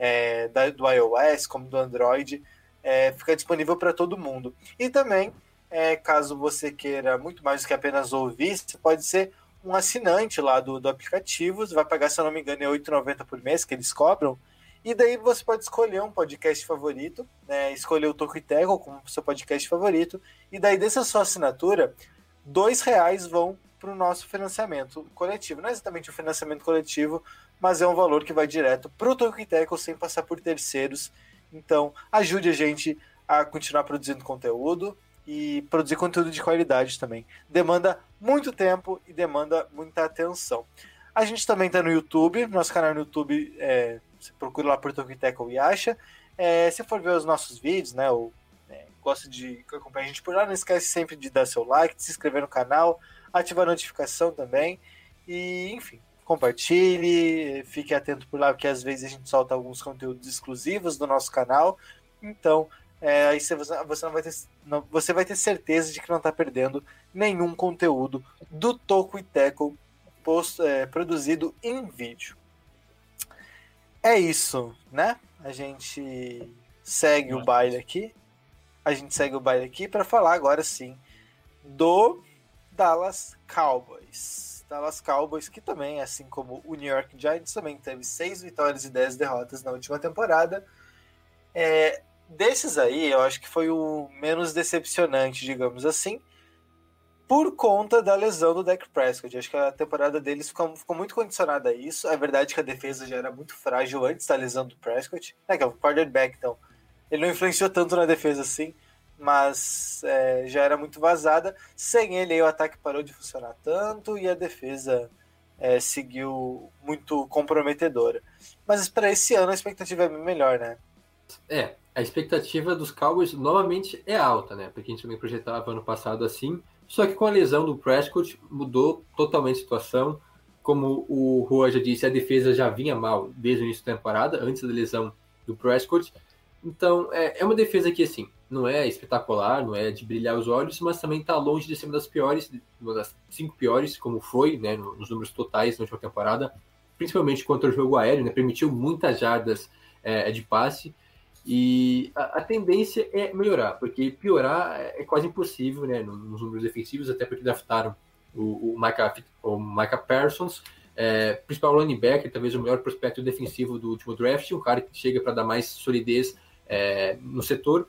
é, da, do iOS como do Android, é, fica disponível para todo mundo. E também, é, caso você queira muito mais do que apenas ouvir, você pode ser um assinante lá do, do aplicativo, você vai pagar, se eu não me engano, é R$ 8,90 por mês que eles cobram, e daí você pode escolher um podcast favorito, né, escolher o Toco Integral como seu podcast favorito, e daí dessa sua assinatura, dois reais vão para o nosso financiamento coletivo. Não é exatamente o financiamento coletivo, mas é um valor que vai direto para o Tolkien sem passar por terceiros. Então, ajude a gente a continuar produzindo conteúdo e produzir conteúdo de qualidade também. Demanda muito tempo e demanda muita atenção. A gente também está no YouTube, nosso canal no YouTube, é, você procura lá por Tolkien e acha. É, se for ver os nossos vídeos, né, ou é, gosta de acompanhar a gente por lá, não esquece sempre de dar seu like, de se inscrever no canal, ativar a notificação também. E, enfim, compartilhe, fique atento por lá, porque às vezes a gente solta alguns conteúdos exclusivos do nosso canal. Então, é, aí você, você, não vai ter, não, você vai ter certeza de que não está perdendo nenhum conteúdo do Toco e Teco post, é, produzido em vídeo. É isso, né? A gente segue o baile aqui. A gente segue o baile aqui para falar agora sim do Dallas Cowboys. Dallas Cowboys, que também, assim como o New York Giants, também teve seis vitórias e dez derrotas na última temporada. É, desses aí, eu acho que foi o menos decepcionante, digamos assim, por conta da lesão do Dak Prescott. Acho que a temporada deles ficou, ficou, muito condicionada a isso. É verdade que a defesa já era muito frágil antes da lesão do Prescott. É que é o quarterback, então. Ele não influenciou tanto na defesa assim mas é, já era muito vazada. Sem ele, aí, o ataque parou de funcionar tanto e a defesa é, seguiu muito comprometedora. Mas para esse ano a expectativa é bem melhor, né? É, a expectativa dos Cowboys novamente é alta, né? Porque a gente também projetava ano passado assim. Só que com a lesão do Prescott mudou totalmente a situação. Como o Rua já disse, a defesa já vinha mal desde o início da temporada, antes da lesão do Prescott. Então, é, é uma defesa que, assim, não é espetacular, não é de brilhar os olhos, mas também está longe de ser uma das piores, uma das cinco piores, como foi, né, nos números totais na última temporada, principalmente contra o jogo aéreo, né, permitiu muitas jardas é, de passe, e a, a, tendência é melhorar, porque piorar é, é quase impossível, né, nos números defensivos, até porque draftaram o, o, Micah, o Micah Parsons, é, principal back, talvez o melhor prospecto defensivo do último draft, um cara que chega para dar mais solidez é, no setor,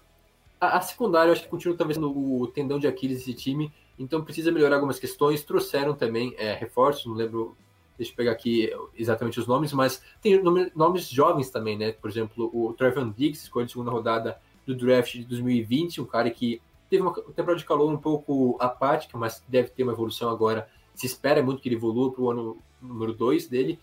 a, a secundária, eu acho que continua talvez no tendão de Aquiles desse time, então precisa melhorar algumas questões. Trouxeram também é, reforços, não lembro, deixa eu pegar aqui exatamente os nomes, mas tem nome, nomes jovens também, né? Por exemplo, o Trevor Diggs, escolha de segunda rodada do draft de 2020, um cara que teve uma temporada de calor um pouco apática, mas deve ter uma evolução agora. Se espera muito que ele evolua para o ano número 2 dele.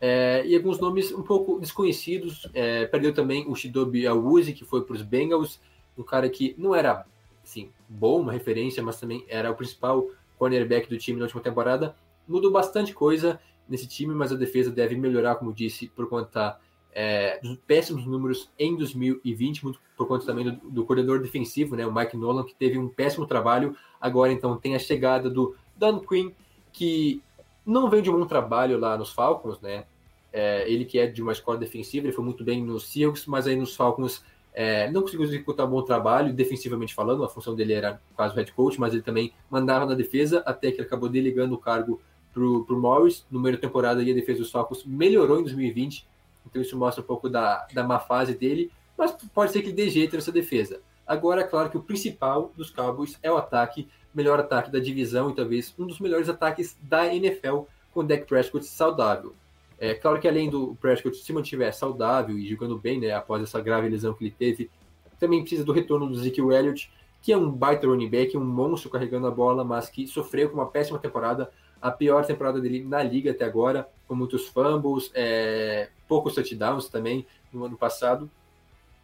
É, e alguns nomes um pouco desconhecidos. É, perdeu também o Shidobi Awuzi, que foi para os Bengals um cara que não era assim, bom, uma referência, mas também era o principal cornerback do time na última temporada. Mudou bastante coisa nesse time, mas a defesa deve melhorar, como disse, por conta é, dos péssimos números em 2020, muito por conta também do, do coordenador defensivo, né, o Mike Nolan, que teve um péssimo trabalho. Agora, então, tem a chegada do Dan Quinn, que não veio de um bom trabalho lá nos Falcons, né? É, ele que é de uma escola defensiva, ele foi muito bem nos Seahawks, mas aí nos Falcons é, não conseguiu executar um bom trabalho, defensivamente falando, a função dele era quase head coach, mas ele também mandava na defesa, até que ele acabou delegando o cargo para o Morris. No meio da temporada, a defesa dos Falcons melhorou em 2020, então isso mostra um pouco da, da má fase dele, mas pode ser que ele dê jeito nessa defesa. Agora, é claro que o principal dos Cowboys é o ataque, melhor ataque da divisão e talvez um dos melhores ataques da NFL com o Dak Prescott saudável. É claro que além do Prescott se mantiver saudável e jogando bem, né, após essa grave lesão que ele teve, também precisa do retorno do Ezekiel Elliott, que é um baita running back, um monstro carregando a bola, mas que sofreu com uma péssima temporada, a pior temporada dele na liga até agora, com muitos fumbles, é, poucos touchdowns também no ano passado.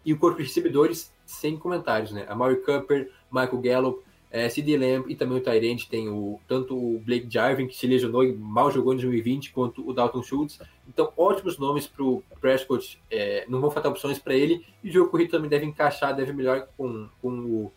E o corpo de recebedores, sem comentários, né? A Maury Cooper, Michael Gallup, é, CD Lamb e também o Tyrant tem o, tanto o Blake Jarvin, que se lesionou e mal jogou em 2020, quanto o Dalton Schultz. Então, ótimos nomes para o Prescott. É, não vão faltar opções para ele. E o jogo corrido também deve encaixar, deve melhor com, com o,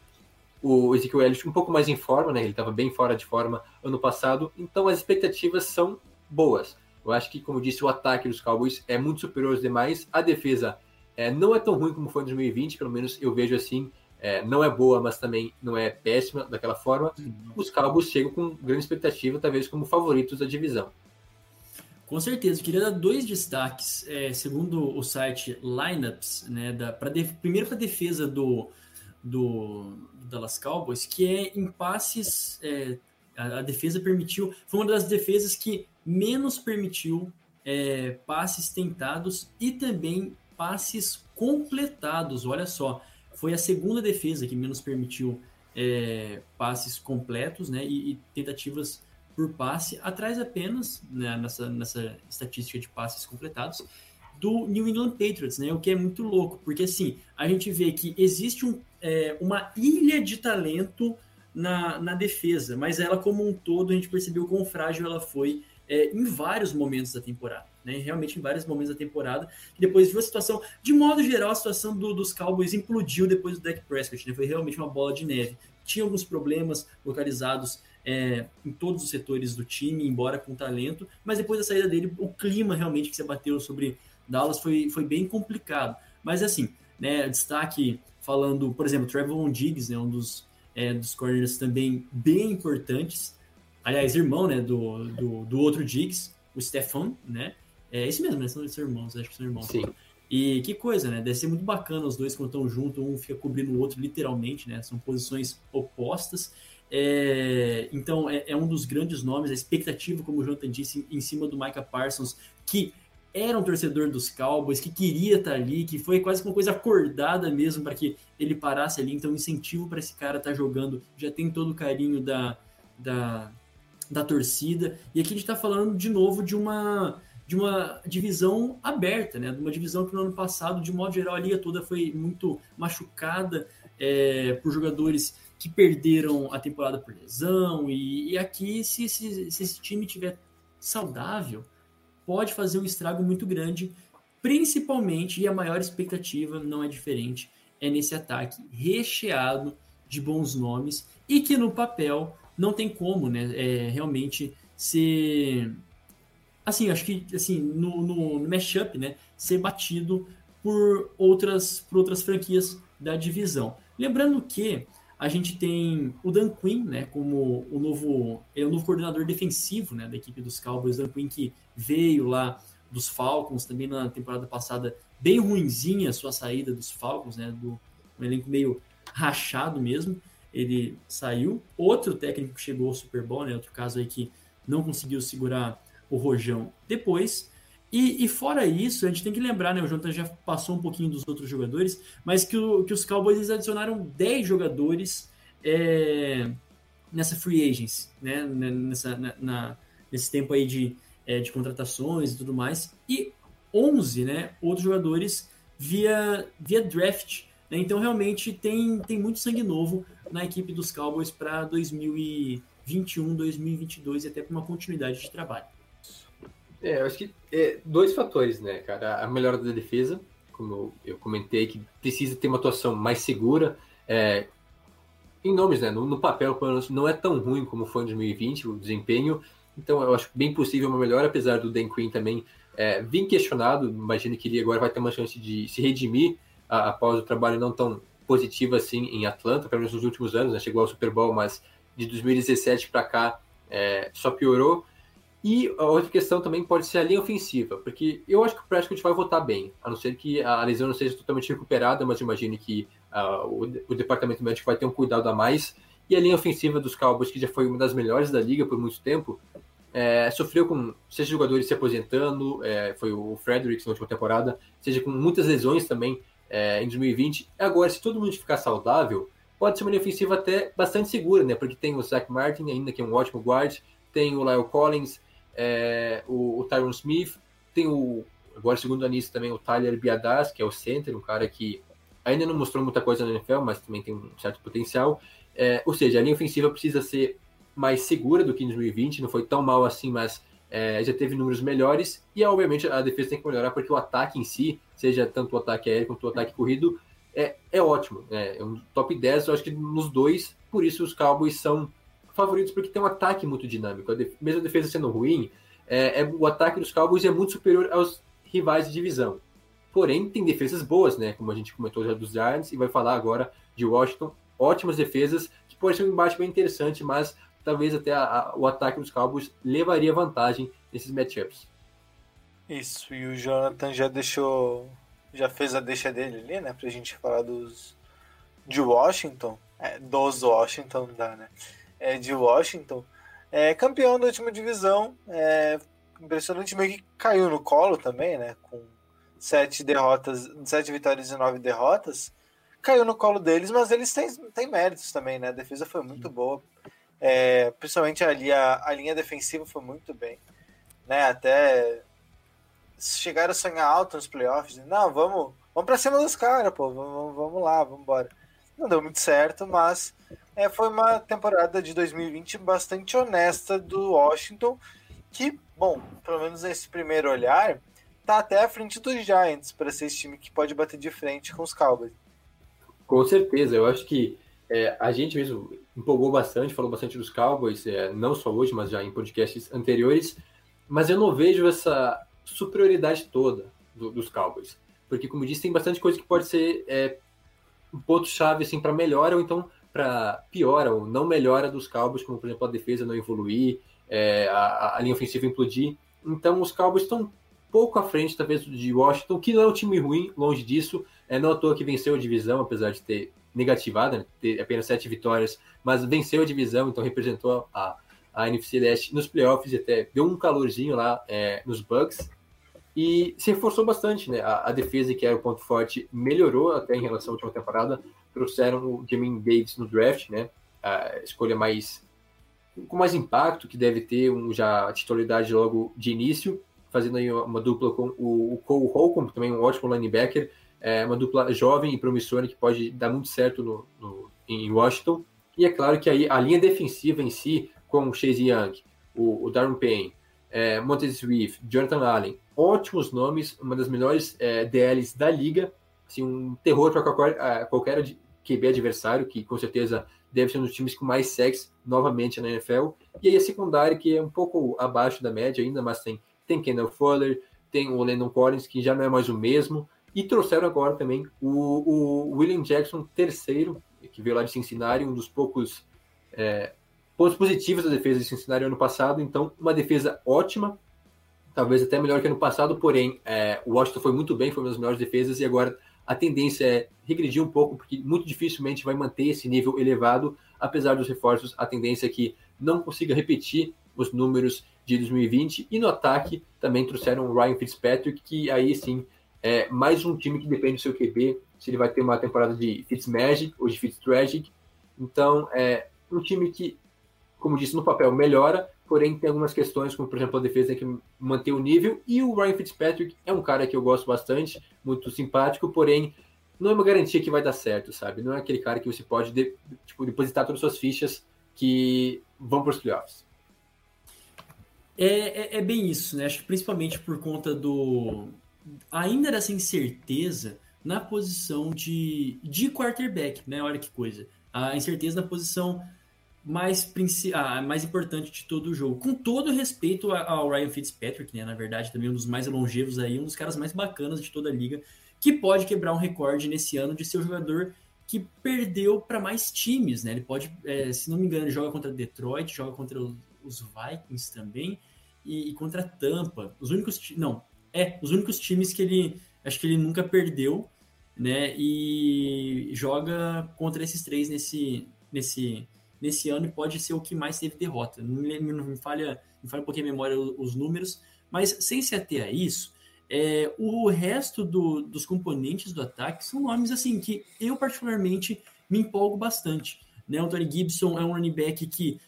o Ezekiel Elliott um pouco mais em forma, né? Ele estava bem fora de forma ano passado. Então, as expectativas são boas. Eu acho que, como disse, o ataque dos Cowboys é muito superior aos demais. A defesa é, não é tão ruim como foi em 2020, pelo menos eu vejo assim é, não é boa, mas também não é péssima daquela forma, os Cowboys chegam com grande expectativa, talvez como favoritos da divisão. Com certeza, eu queria dar dois destaques, é, segundo o site Lineups, né, da, pra de, primeiro para a defesa do, do, do, Dallas Cowboys, que é em passes, é, a, a, defesa permitiu, foi uma das defesas que menos permitiu é, passes tentados e também passes completados, olha só, foi a segunda defesa que menos permitiu é, passes completos né, e, e, tentativas por passe, atrás apenas né, nessa, nessa estatística de passes completados do New England Patriots, né, o que é muito louco, porque assim a gente vê que existe um, é, uma ilha de talento na, na defesa, mas ela como um todo a gente percebeu quão frágil ela foi é, em vários momentos da temporada né? Realmente em vários momentos da temporada. Depois viu a situação, de modo geral, a situação do, dos Cowboys implodiu depois do Dak Prescott, né? Foi realmente uma bola de neve. Tinha alguns problemas localizados é, em todos os setores do time, embora com talento, mas depois da saída dele, o clima realmente que se abateu sobre Dallas foi, foi bem complicado. Mas assim, né, destaque falando, por exemplo, Trevor Diggs, né, um dos, é, dos corners também bem importantes, aliás, irmão né, do, do, do outro Diggs, o Stefan, né, é esse mesmo, né? São, são irmãos, acho que são irmãos. Sim. E que coisa, né? Deve ser muito bacana os dois quando estão juntos, um fica cobrindo o outro, literalmente, né? São posições opostas. É, então, é, é, um dos grandes nomes, a expectativa, como o Jonathan disse, em cima do Micah Parsons, que era um torcedor dos Cowboys, que queria estar ali, que foi quase uma coisa acordada mesmo para que ele parasse ali. Então, incentivo para esse cara estar tá jogando, já tem todo o carinho da, da, da torcida. E aqui a gente está falando de novo de uma de uma divisão aberta, né? De uma divisão que no ano passado, de modo geral, a liga toda foi muito machucada é, por jogadores que perderam a temporada por lesão. E, e aqui, se, se, se esse time tiver saudável, pode fazer um estrago muito grande, principalmente, e a maior expectativa não é diferente, é nesse ataque recheado de bons nomes e que no papel não tem como, né? É, realmente ser assim, acho que assim no, no, no mashup, né? Ser batido por outras por outras franquias da divisão. Lembrando que a gente tem o Dan Quinn, né, como o novo, é o novo coordenador defensivo, né, da equipe dos Cowboys, Dan Quinn que veio lá dos Falcons também na temporada passada, bem ruinzinha a sua saída dos Falcons, né, do um elenco meio rachado mesmo, ele saiu. Outro técnico que chegou ao Super Bowl, né, outro caso aí que não conseguiu segurar o Rojão depois. E, e, fora isso, a gente tem que lembrar, né? O Jonathan já passou um pouquinho dos outros jogadores, mas que, o, que os Cowboys eles adicionaram 10 jogadores é, nessa free agency, né? Nessa, na, na, nesse tempo aí de, é, de contratações e tudo mais. E 11 né, outros jogadores via, via draft. Né? Então, realmente, tem, tem muito sangue novo na equipe dos Cowboys para 2021, 2022 e até para uma continuidade de trabalho. É, eu acho que é, dois fatores, né, cara? A melhora da defesa, como eu comentei, que precisa ter uma atuação mais segura. É, em nomes, né? No, no papel, pelo não é tão ruim como foi em 2020 o desempenho. Então, eu acho bem possível uma melhora, apesar do Dan Quinn também é, vir questionado. Imagino que ele agora vai ter uma chance de se redimir a, após o trabalho não tão positivo assim em Atlanta, pelo menos nos últimos anos. Né? Chegou ao Super Bowl, mas de 2017 para cá é, só piorou. E a outra questão também pode ser a linha ofensiva, porque eu acho que o Prescott vai votar bem, a não ser que a lesão não seja totalmente recuperada, mas imagine que uh, o, o, departamento médico vai ter um cuidado a mais. E a linha ofensiva dos Cowboys, que já foi uma das melhores da liga por muito tempo, é, sofreu com seja jogadores se aposentando, é, foi o Fredericks na última temporada, seja com muitas lesões também é, em 2020. Agora, se todo mundo ficar saudável, pode ser uma linha ofensiva até bastante segura, né? Porque tem o Zach Martin ainda, que é um ótimo guard, tem o Lyle Collins, é, o, o Tyron Smith, tem o, agora segundo anistia também, o Tyler Biadas, que é o center, um cara que ainda não mostrou muita coisa na NFL, mas também tem um certo potencial. É, ou seja, a linha ofensiva precisa ser mais segura do que em 2020, não foi tão mal assim, mas é, já teve números melhores. E obviamente a defesa tem que melhorar porque o ataque em si, seja tanto o ataque aéreo quanto o ataque corrido, é, é ótimo. É, é um top 10, eu acho que nos dois, por isso os Cowboys são favoritos porque tem um ataque muito dinâmico. A def mesmo a defesa sendo ruim, é, é, o ataque dos Cowboys é muito superior aos rivais de divisão. Porém, tem defesas boas, né? Como a gente comentou já dos Giants e vai falar agora de Washington. Ótimas defesas, que pode ser um embate bem interessante, mas talvez até a, a, o ataque dos Cowboys levaria vantagem nesses matchups. Isso, e o Jonathan já deixou, já fez a deixa dele ali, né? Pra gente falar dos de Washington. É, dos Washington, dá, né? É, de Washington, é, campeão da última divisão, é, impressionante, meio que caiu no colo também, né? Com sete derrotas, sete vitórias e nove derrotas, caiu no colo deles, mas eles têm, têm méritos também, né? A defesa foi muito boa, é, principalmente ali a, a linha defensiva foi muito bem, né? Até chegaram a sonhar alto nos playoffs, não, vamos, vamos para cima dos caras, pô, vamos, vamos lá, vamos embora. Não deu muito certo, mas é, foi uma temporada de 2020 bastante honesta do Washington, que, bom, pelo menos nesse primeiro olhar, tá até à frente dos Giants para ser esse time que pode bater de frente com os Cowboys. Com certeza, eu acho que é, a gente mesmo empolgou bastante, falou bastante dos Cowboys, é, não só hoje, mas já em podcasts anteriores, mas eu não vejo essa superioridade toda do, dos Cowboys, porque como disse, tem bastante coisa que pode ser é, ponto-chave assim, para melhora, ou então para piora ou não melhora dos Cowboys, como por exemplo a defesa não evoluir, é, a, a, linha ofensiva implodir. Então os Cowboys estão pouco à frente, talvez, de Washington, que não é um time ruim, longe disso. É não à toa que venceu a divisão, apesar de ter negativado, né, ter apenas sete vitórias, mas venceu a divisão, então representou a, a NFC Leste nos playoffs e até deu um calorzinho lá é, nos Bucks. E se reforçou bastante, né? A, a, defesa, que era o ponto forte, melhorou até em relação à última temporada trouxeram o Jamin Davis no draft, né? A escolha mais com mais impacto, que deve ter um, já a titularidade logo de início, fazendo aí uma dupla com o, o Cole Holcomb, também um ótimo linebacker, é uma dupla jovem e promissora que pode dar muito certo no, no, em Washington. E é claro que aí a linha defensiva em si, com o Chase Young, o, o Darren Payne, é, Montez Swift, Jonathan Allen, ótimos nomes, uma das melhores é, DLs da liga, assim, um terror para qualquer, qualquer QB adversário, que com certeza deve ser um dos times com mais sexo novamente na NFL. E aí a secundária, que é um pouco abaixo da média ainda, mas tem, tem Kendall Fuller, tem o Landon Collins, que já não é mais o mesmo. E trouxeram agora também o, o William Jackson, terceiro, que veio lá de Cincinnati, um dos poucos é, pontos positivos da defesa de Cincinnati ano passado. Então, uma defesa ótima, talvez até melhor que ano passado, porém, é, o Washington foi muito bem, foi uma das melhores defesas, e agora a tendência é regredir um pouco, porque muito dificilmente vai manter esse nível elevado, apesar dos reforços, a tendência é que não consiga repetir os números de 2020. E no ataque também trouxeram o Ryan Fitzpatrick, que aí sim é mais um time que depende do seu QB, se ele vai ter uma temporada de Fitzmagic ou de Fitztragic. Então, é um time que, como disse, no papel melhora, porém tem algumas questões, como por exemplo a defesa tem que manter o nível, e o Ryan Fitzpatrick é um cara que eu gosto bastante, muito simpático, porém não é uma garantia que vai dar certo, sabe? Não é aquele cara que você pode de, tipo, depositar todas as suas fichas que vão para os playoffs. É, é, é, bem isso, né? Acho que principalmente por conta do. Ainda dessa incerteza na posição de, de quarterback, né? Olha que coisa. A incerteza na posição mais, ah, mais importante de todo o jogo. Com todo respeito ao Ryan Fitzpatrick, né? Na verdade, também um dos mais longevos aí, um dos caras mais bacanas de toda a liga, que pode quebrar um recorde nesse ano de ser o jogador que perdeu para mais times, né? Ele pode, é, se não me engano, ele joga contra Detroit, joga contra os Vikings também e, e contra Tampa. Os únicos, não, é, os únicos times que ele, acho que ele nunca perdeu, né? E joga contra esses três nesse, nesse nesse ano e pode ser o que mais teve derrota. Não me, não me falha, me falha um pouquinho a memória os números, mas sem se ater a isso, é, o resto do, dos componentes do ataque são nomes assim que eu particularmente me empolgo bastante. Né? O Tony Gibson é um running back que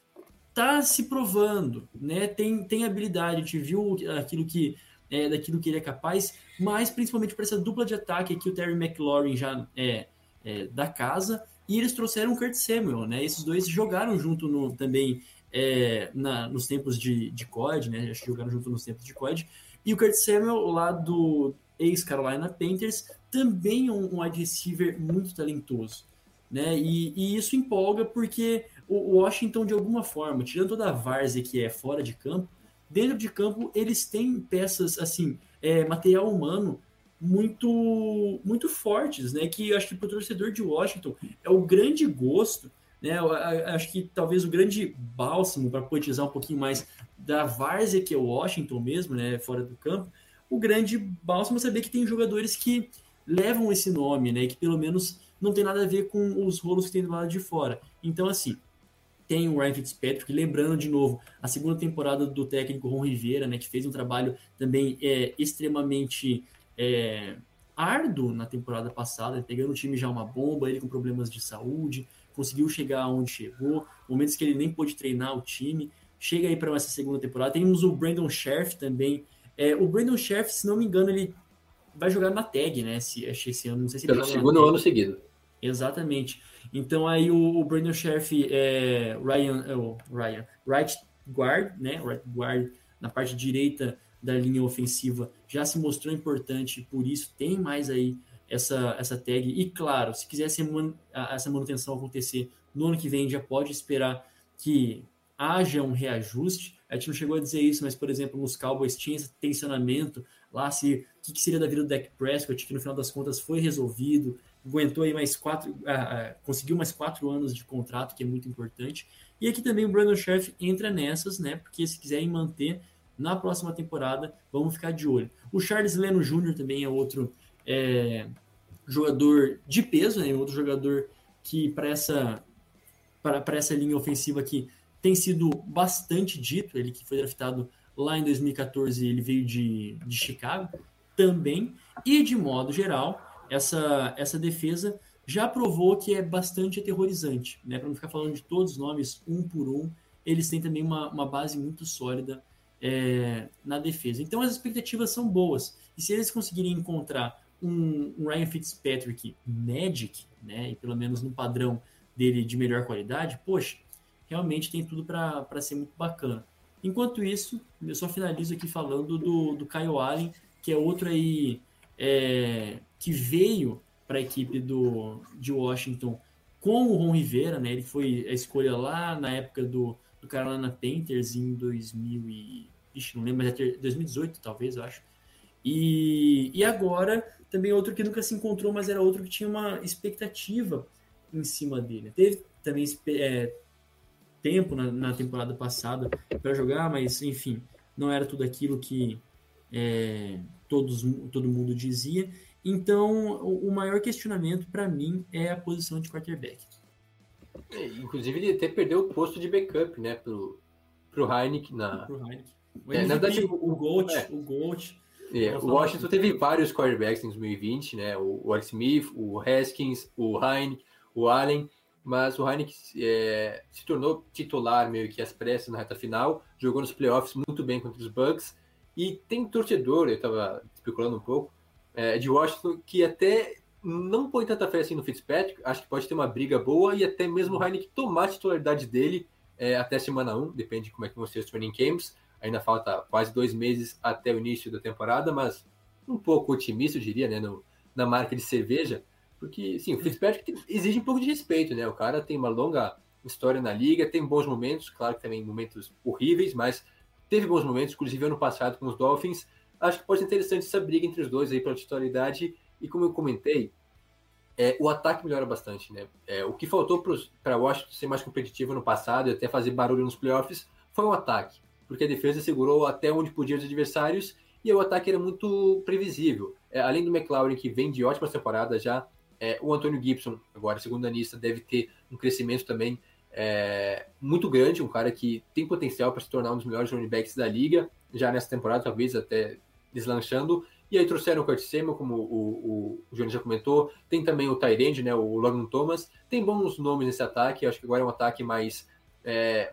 está se provando, né? tem, tem habilidade, a gente viu aquilo que é, daquilo que ele é capaz, mas principalmente para essa dupla de ataque que o Terry McLaurin já é, é da casa e eles trouxeram o Kurt Samuel, né? Esses dois jogaram junto no, também é, na, nos tempos de, de COD, né? Acho que jogaram junto nos tempos de COD. E o Kurt Samuel, lá do ex-Carolina Panthers, também é um, um wide receiver muito talentoso. Né? E, e, isso empolga porque o Washington, de alguma forma, tirando toda a várzea que é fora de campo, dentro de campo eles têm peças, assim, é, material humano muito muito fortes, né? Que acho que para o torcedor de Washington é o grande gosto, né? Acho que talvez o grande bálsamo para poetizar um pouquinho mais da várzea que é o Washington mesmo, né? Fora do campo, o grande bálsamo é saber que tem jogadores que levam esse nome, né? Que pelo menos não tem nada a ver com os rolos que tem do lado de fora. Então, assim, tem o Ryan Fitzpatrick, lembrando de novo a segunda temporada do técnico Ron Rivera, né, que fez um trabalho também é, extremamente é, árduo na temporada passada, pegando o time já uma bomba, ele com problemas de saúde, conseguiu chegar onde chegou, momentos que ele nem pôde treinar o time, chega aí para essa segunda temporada. Temos o Brandon Sheriff também. É, o Brandon Sheriff, se não me engano, ele vai jogar na tag, né? Esse, esse ano, não sei se Pelo segundo ano seguido. Exatamente. Então aí o, o Brandon Sheriff é Ryan, é, o Ryan, right guard, né? Right guard na parte direita da linha ofensiva já se mostrou importante, por isso tem mais aí essa, essa tag. E claro, se quiser essa manutenção acontecer no ano que vem, já pode esperar que haja um reajuste. A gente não chegou a dizer isso, mas, por exemplo, nos Cowboys tinha esse tensionamento lá, se o que, que, seria da vida do Dak Prescott, que no final das contas foi resolvido, aguentou aí mais quatro, conseguiu mais quatro anos de contrato, que é muito importante. E aqui também o Brandon Scherf entra nessas, né? Porque se quiserem manter na próxima temporada. Vamos ficar de olho. O Charles Leno Jr. também é outro é, jogador de peso, né? outro jogador que para essa, para essa linha ofensiva aqui tem sido bastante dito. Ele que foi draftado lá em 2014, ele veio de, de Chicago também. E de modo geral, essa, essa defesa já provou que é bastante aterrorizante, né? Para não ficar falando de todos os nomes um por um, eles têm também uma, uma base muito sólida é, na defesa. Então as expectativas são boas. E se eles conseguirem encontrar um, um Ryan Fitzpatrick Magic, né, e pelo menos no padrão dele de melhor qualidade, poxa, realmente tem tudo para ser muito bacana. Enquanto isso, eu só finalizo aqui falando do, do Kyle Allen, que é outro aí é, que veio para a equipe do, de Washington com o Ron Rivera, né? Ele foi a escolha lá na época do, do Carolina Panthers em 2000 e, ixi, não lembro, mas é 2018 talvez, eu acho. E, e agora também outro que nunca se encontrou, mas era outro que tinha uma expectativa em cima dele. Teve também é, tempo na, na, temporada passada para jogar, mas enfim, não era tudo aquilo que é, todos, todo mundo dizia. Então, o, o maior questionamento para mim é a posição de quarterback. É, inclusive, ele até perdeu o posto de backup, né, pro, pro Heineken na. Pro Heineken. É, na verdade, o, o Gold, é. o Gold. É, o Washington teve vários quarterbacks em 2020, né? O, o Alex Smith, o Haskins, o Heineken, o Allen, mas o Heineken é, se tornou titular meio que às pressas na reta final, jogou nos playoffs muito bem contra os Bucks, e tem torcedor, eu estava especulando um pouco, é, de Washington que até não põe tanta fé assim no Fitzpatrick, acho que pode ter uma briga boa e até mesmo o Heineken tomar a titularidade dele é, até semana 1, depende de como é que vão ser os training camps, ainda falta quase dois meses até o início da temporada, mas um pouco otimista, eu diria, né, no, na marca de cerveja, porque, sim, o Fitzpatrick exige um pouco de respeito, né, o cara tem uma longa história na liga, tem bons momentos, claro que também momentos horríveis, mas teve bons momentos, inclusive ano passado com os Dolphins, acho que pode ser interessante essa briga entre os dois aí pela titularidade. E como eu comentei, é, o ataque melhora bastante, né? É, o que faltou para Washington ser mais competitivo no passado e até fazer barulho nos playoffs foi o ataque, porque a defesa segurou até onde podia os adversários e o ataque era muito previsível. É, além do McLaurin, que vem de ótimas temporadas já, é, o Antônio Gibson, agora segundo anista, deve ter um crescimento também é, muito grande, um cara que tem potencial para se tornar um dos melhores running backs da liga, já nessa temporada, talvez até deslanchando. E aí trouxeram o Kurt Samuel, como o, o, o já comentou. Tem também o Tyrande, né, o Logan Thomas. Tem bons nomes nesse ataque. Acho que agora é um ataque mais é,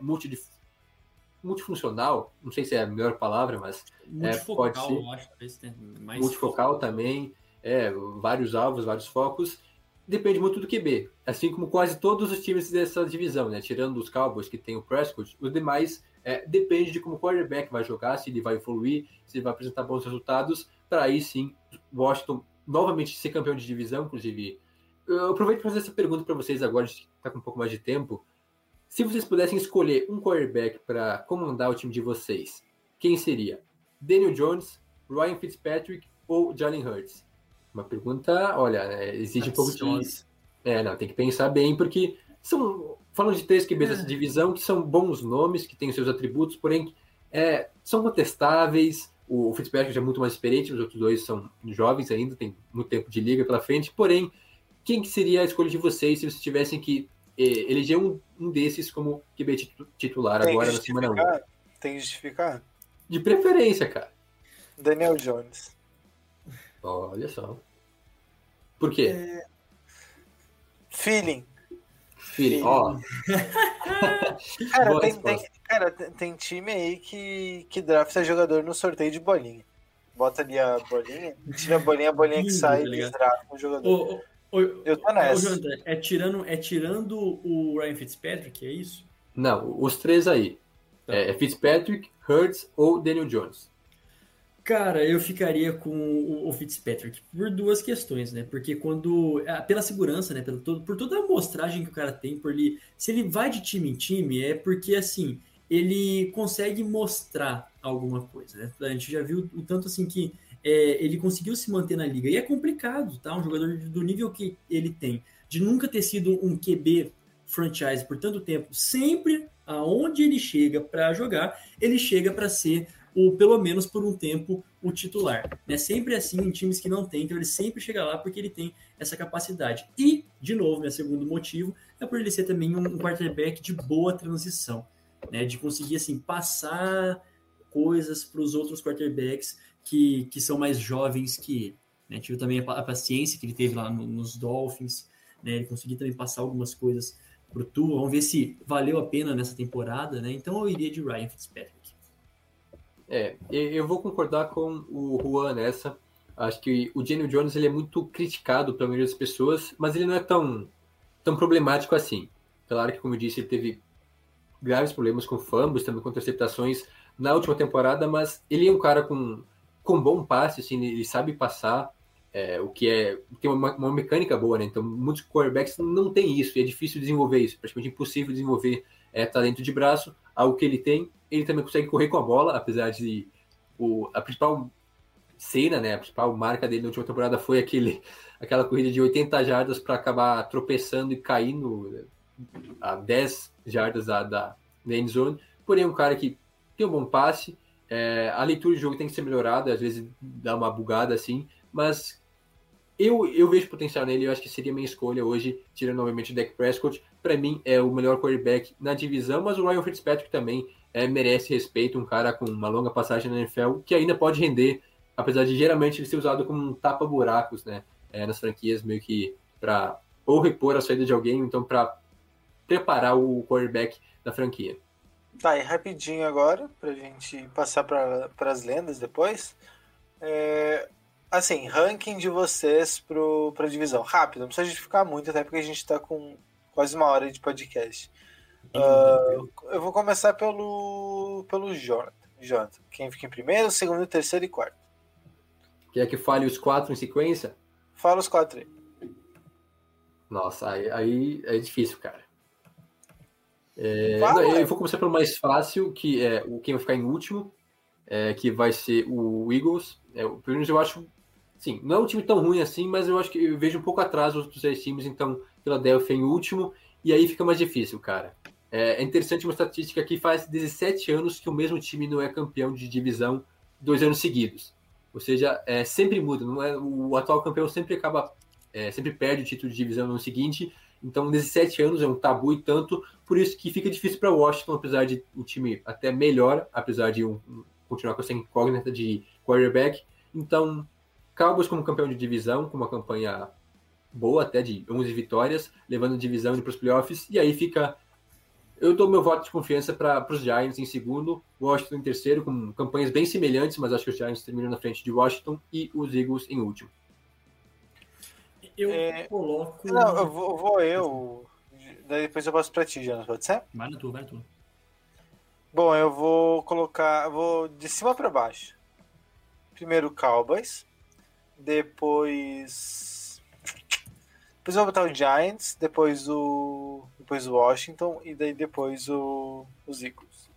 multifuncional. Não sei se é a melhor palavra, mas é, pode ser. Eu acho, mais multifocal foco. também. É, vários alvos, vários focos. Depende muito do QB. Assim como quase todos os times dessa divisão, né? Tirando os Cowboys, que tem o Prescott, os demais é, depende de como o quarterback vai jogar, se ele vai evoluir, se ele vai apresentar bons resultados, para aí sim Washington novamente ser campeão de divisão, inclusive. Eu aproveito para fazer essa pergunta para vocês agora, a gente está com um pouco mais de tempo. Se vocês pudessem escolher um quarterback para comandar o time de vocês, quem seria? Daniel Jones, Ryan Fitzpatrick ou Jalen Hurts? Uma pergunta, olha, é, exige um pouco de. É, não, tem que pensar bem, porque são falando de três QBs dessa é. divisão que são bons nomes, que têm seus atributos, porém é, são contestáveis. O Fitzpatrick já é muito mais experiente, os outros dois são jovens ainda, tem muito tempo de liga pela frente. Porém, quem que seria a escolha de vocês se vocês tivessem que eleger um, um desses como QB titular tem agora na semana 1? Tem que justificar? De preferência, cara. Daniel Jones. Olha só. Por quê? É... Feeling. Filho, ó. cara, tem, tem, cara, tem, time aí que, que drafta jogador no sorteio de bolinha. Bota ali a bolinha, tira a bolinha, a bolinha que sai tá e drafta um jogador. O, Eu tô nessa. O, é, tirando, é tirando o Ryan Fitzpatrick, é isso? Não, os três aí. Tá. É, Fitzpatrick, Hurts ou Daniel Jones. Cara, eu ficaria com o Fitzpatrick por duas questões, né? Porque quando. É, pela segurança, né? Pelo todo, por toda a amostragem que o cara tem, por ele. Se ele vai de time em time, é porque assim, ele consegue mostrar alguma coisa, né? A gente já viu o tanto assim que é, ele conseguiu se manter na liga. E é complicado, tá? Um jogador do nível que ele tem, de nunca ter sido um QB franchise por tanto tempo, sempre aonde ele chega para jogar, ele chega para ser ou pelo menos por um tempo, o titular. É sempre assim em times que não tem, então ele sempre chega lá porque ele tem essa capacidade. E, de novo, meu segundo motivo é por ele ser também um quarterback de boa transição, né? De conseguir assim passar coisas para os outros quarterbacks que, que são mais jovens que ele. Né? Tive também a, paciência que ele teve lá no, nos Dolphins, né? Ele conseguiu também passar algumas coisas para o Tua. Vamos ver se valeu a pena nessa temporada, né? Então eu iria de Ryan Fitzpatrick. É, eu vou concordar com o Juan nessa. Acho que o Daniel Jones ele é muito criticado pela maioria das pessoas, mas ele não é tão, tão problemático assim. Claro que, como eu disse, ele teve graves problemas com fumbles, também com interceptações na última temporada, mas ele é um cara com, com bom passe, assim, ele sabe passar. é, o que é tem uma, uma, mecânica boa, né? Então muitos quarterbacks não tem isso e é difícil desenvolver isso, praticamente impossível desenvolver é, talento de braço, algo que ele tem. Ele também consegue correr com a bola, apesar de o, a principal cena, né? A principal marca dele na última temporada foi aquele, aquela corrida de 80 jardas para acabar tropeçando e caindo a 10 jardas da, da, da end zone. Porém, um cara que tem um bom passe, é, a leitura de jogo tem que ser melhorada, às vezes dá uma bugada assim, mas eu, eu vejo potencial nele, eu acho que seria minha escolha hoje, tirando novamente o Dak Prescott. Para mim é o melhor quarterback na divisão, mas o Ryan Fitzpatrick também é, merece respeito, um cara com uma longa passagem na NFL que ainda pode render, apesar de geralmente ele ser usado como um tapa-buracos, né? É, nas franquias, meio que para ou repor a saída de alguém, então para preparar o quarterback da franquia. Tá, e rapidinho agora, pra gente passar para as lendas depois. É, assim, ranking de vocês pro, pra divisão. Rápido, não precisa justificar muito, até porque a gente tá com quase uma hora de podcast. Uh, eu vou começar pelo, pelo Jonathan. Jonathan. Quem fica em primeiro, segundo, terceiro e quarto. Quer que fale os quatro em sequência? Fala os quatro aí. Nossa, aí, aí é difícil, cara. É, eu vou começar pelo mais fácil, que é o quem vai ficar em último, é, que vai ser o Eagles. É, pelo menos eu acho, sim, não é um time tão ruim assim, mas eu acho que eu vejo um pouco atrás dos outros três times, então Philadelphia em último, e aí fica mais difícil, cara. É, é interessante uma estatística que faz 17 anos que o mesmo time não é campeão de divisão dois anos seguidos. Ou seja, é, sempre muda, não é, o atual campeão sempre acaba, é, sempre perde o título de divisão no ano seguinte, então, 17 anos é um tabu e tanto, por isso que fica difícil para Washington, apesar de o time até melhor, apesar de um, um, continuar com essa incógnita de quarterback. Então, Cowboys como campeão de divisão, com uma campanha boa, até de 11 vitórias, levando a divisão para os playoffs, e aí fica. Eu dou meu voto de confiança para os Giants em segundo, Washington em terceiro, com campanhas bem semelhantes, mas acho que os Giants terminam na frente de Washington e os Eagles em último. Eu é... coloco. Não, eu vou, vou eu. Daí depois eu passo pra ti, Jonas, pode ser? Vai na tua, vai na tua. Bom, eu vou colocar. Vou de cima para baixo. Primeiro Cowboys. Depois. Depois eu vou botar o Giants. Depois o. Depois o Washington. E daí depois o. Os Eagles.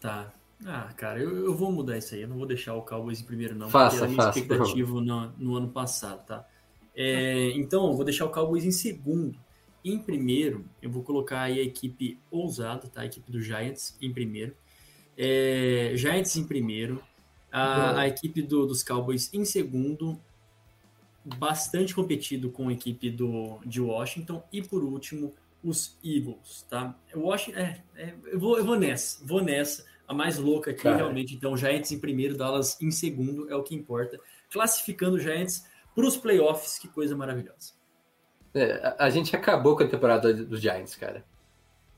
Tá. Ah, cara, eu, eu vou mudar isso aí. Eu não vou deixar o Cowboys em primeiro, não. Faça, porque faça. expectativo no, no ano passado, tá? É, então, eu vou deixar o Cowboys em segundo. Em primeiro, eu vou colocar aí a equipe ousada, tá? A equipe do Giants em primeiro. É, Giants em primeiro. A, a equipe do, dos Cowboys em segundo. Bastante competido com a equipe do, de Washington. E por último, os Eagles, tá? Washington, é, é, eu, vou, eu vou nessa, vou nessa a mais louca aqui, Cara. realmente. Então, Giants em primeiro, Dallas em segundo, é o que importa. Classificando Giants para os playoffs, que coisa maravilhosa. É, a gente acabou com a temporada dos Giants, cara.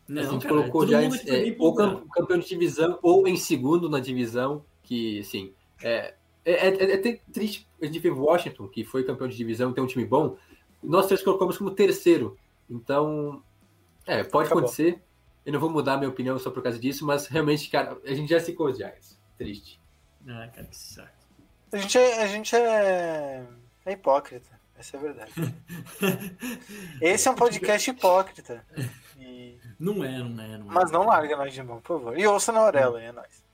Não, a gente cara, colocou o Giants é, ou campeão de divisão ou em segundo na divisão, que, assim, é, é, é, é triste a gente ver Washington, que foi campeão de divisão e tem um time bom, nós três colocamos como terceiro. Então, é, pode acabou. acontecer. Eu não vou mudar minha opinião só por causa disso, mas realmente, cara, a gente já se os Giants. Triste. Ah, cara, que saco. A gente é, a gente é, é hipócrita. Essa é a verdade. Esse é um podcast hipócrita. E... Não é, não é. Não é. Mas não larga nós de mão, por favor. E ouça na orelha, é nóis.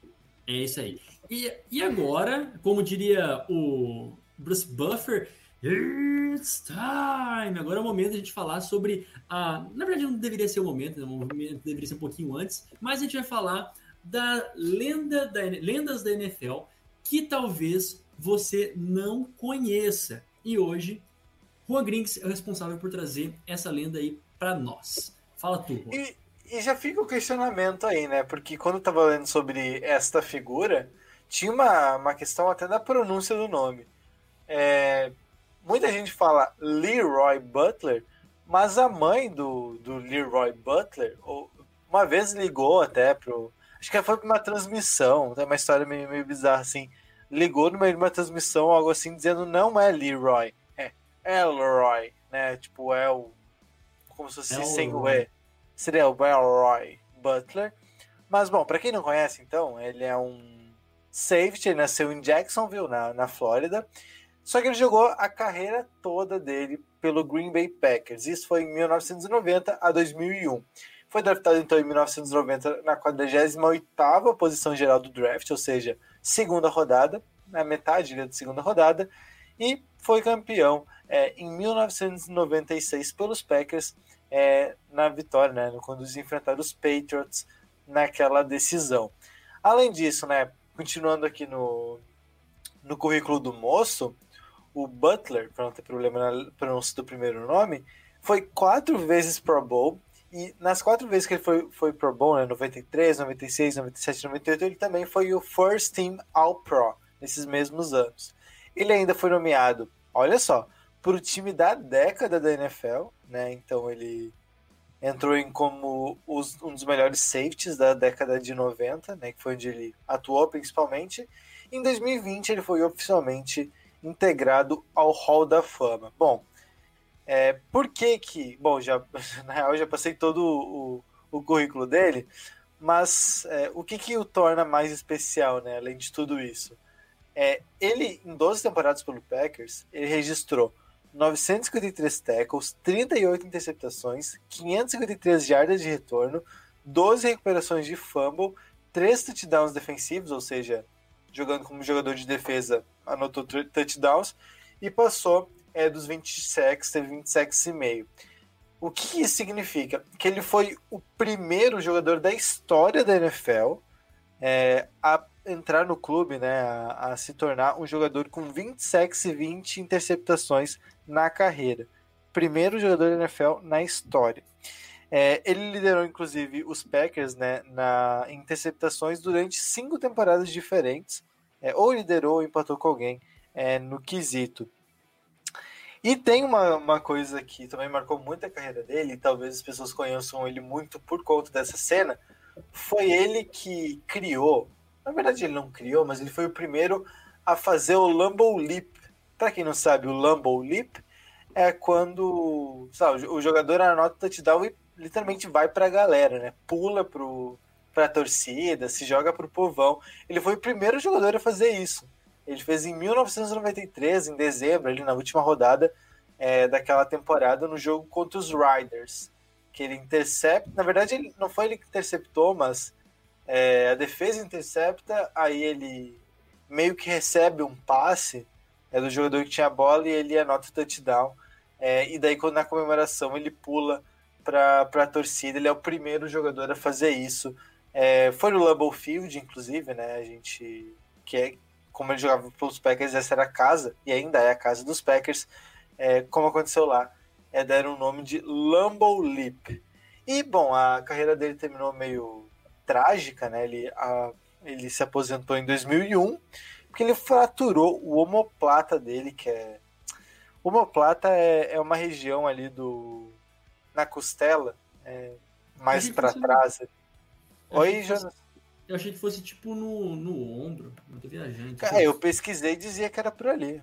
É isso aí. E, e agora, como diria o Bruce Buffer, It's time! Agora é o momento de a gente falar sobre a. Na verdade, não deveria ser o momento, né? o momento deveria ser um pouquinho antes, mas a gente vai falar da lenda da lendas da NFL que talvez você não conheça. E hoje, Juan Grinks é o responsável por trazer essa lenda aí para nós. Fala tu, Juan. E, e já fica o questionamento aí, né? Porque quando eu tava lendo sobre esta figura, tinha uma, uma questão até da pronúncia do nome. É, muita gente fala Leroy Butler, mas a mãe do, do Leroy Butler uma vez ligou até pro. Acho que foi para uma transmissão, tem uma história meio, meio bizarra assim. Ligou no meio de uma transmissão, algo assim, dizendo não é Leroy, é Elroy, né? Tipo, é o. Como se fosse sem o E. Seria o Elroy Butler. Mas, bom, para quem não conhece, então, ele é um safety, ele nasceu em Jacksonville, na, na Flórida. Só que ele jogou a carreira toda dele pelo Green Bay Packers. Isso foi em 1990 a 2001. Foi draftado então em 1990 na 48ª posição geral do draft, ou seja, segunda rodada, na metade da segunda rodada, e foi campeão é, em 1996 pelos Packers é, na vitória, né, quando eles enfrentaram os Patriots naquela decisão. Além disso, né, continuando aqui no, no currículo do moço, o Butler, para não ter problema na pronúncia do primeiro nome, foi quatro vezes Pro Bowl. E nas quatro vezes que ele foi, foi Pro Bowl, né, 93, 96, 97, 98, ele também foi o First Team All Pro nesses mesmos anos. Ele ainda foi nomeado, olha só, para o time da década da NFL, né? Então ele entrou em como os, um dos melhores safeties da década de 90, né? Que foi onde ele atuou principalmente. Em 2020 ele foi oficialmente integrado ao Hall da Fama. Bom, é, por que que... Bom, já, na real já passei todo o, o currículo dele, mas é, o que que o torna mais especial, né, além de tudo isso? É, ele, em 12 temporadas pelo Packers, ele registrou 953 tackles, 38 interceptações, 553 jardas de retorno, 12 recuperações de fumble, 3 touchdowns defensivos, ou seja, jogando como jogador de defesa, anotou touchdowns e passou é, dos 20 sacks, teve 20 sacks e meio. O que isso significa? Que ele foi o primeiro jogador da história da NFL é, a entrar no clube, né, a, a, se tornar um jogador com 20 sacks e 20 interceptações na carreira. Primeiro jogador da NFL na história. É, ele liderou, inclusive, os Packers né, na interceptações durante cinco temporadas diferentes, é, ou liderou ou empatou com alguém é, no quesito. E tem uma, uma coisa que também marcou muito a carreira dele, e talvez as pessoas conheçam ele muito por conta dessa cena, foi ele que criou, na verdade ele não criou, mas ele foi o primeiro a fazer o Lambo Leap. Para quem não sabe, o Lambo Leap é quando sabe, o jogador anota o touchdown e literalmente vai para a galera, né? Pula pro para a torcida, se joga para o povão. Ele foi o primeiro jogador a fazer isso. Ele fez em 1993, em dezembro, ali na última rodada é, daquela temporada, no jogo contra os Riders. Que ele intercepta. Na verdade, ele, não foi ele que interceptou, mas é, a defesa intercepta, aí ele meio que recebe um passe é, do jogador que tinha a bola e ele anota o touchdown. É, e daí, quando na comemoração ele pula para a torcida, ele é o primeiro jogador a fazer isso é, foi no Lambeau Field, inclusive, né? A gente. Que é, como ele jogava pelos Packers, essa era a casa, e ainda é a casa dos Packers. É, como aconteceu lá, é, deram o nome de Lambeau Leap. E, bom, a carreira dele terminou meio trágica, né? Ele, a, ele se aposentou em 2001, porque ele fraturou o omoplata dele, que é. O omoplata é, é uma região ali do. na costela, é, mais para trás. Oi, Jonas. Eu achei que fosse tipo no, no ombro, não tô viajando. Cara, eu pesquisei e dizia que era por ali.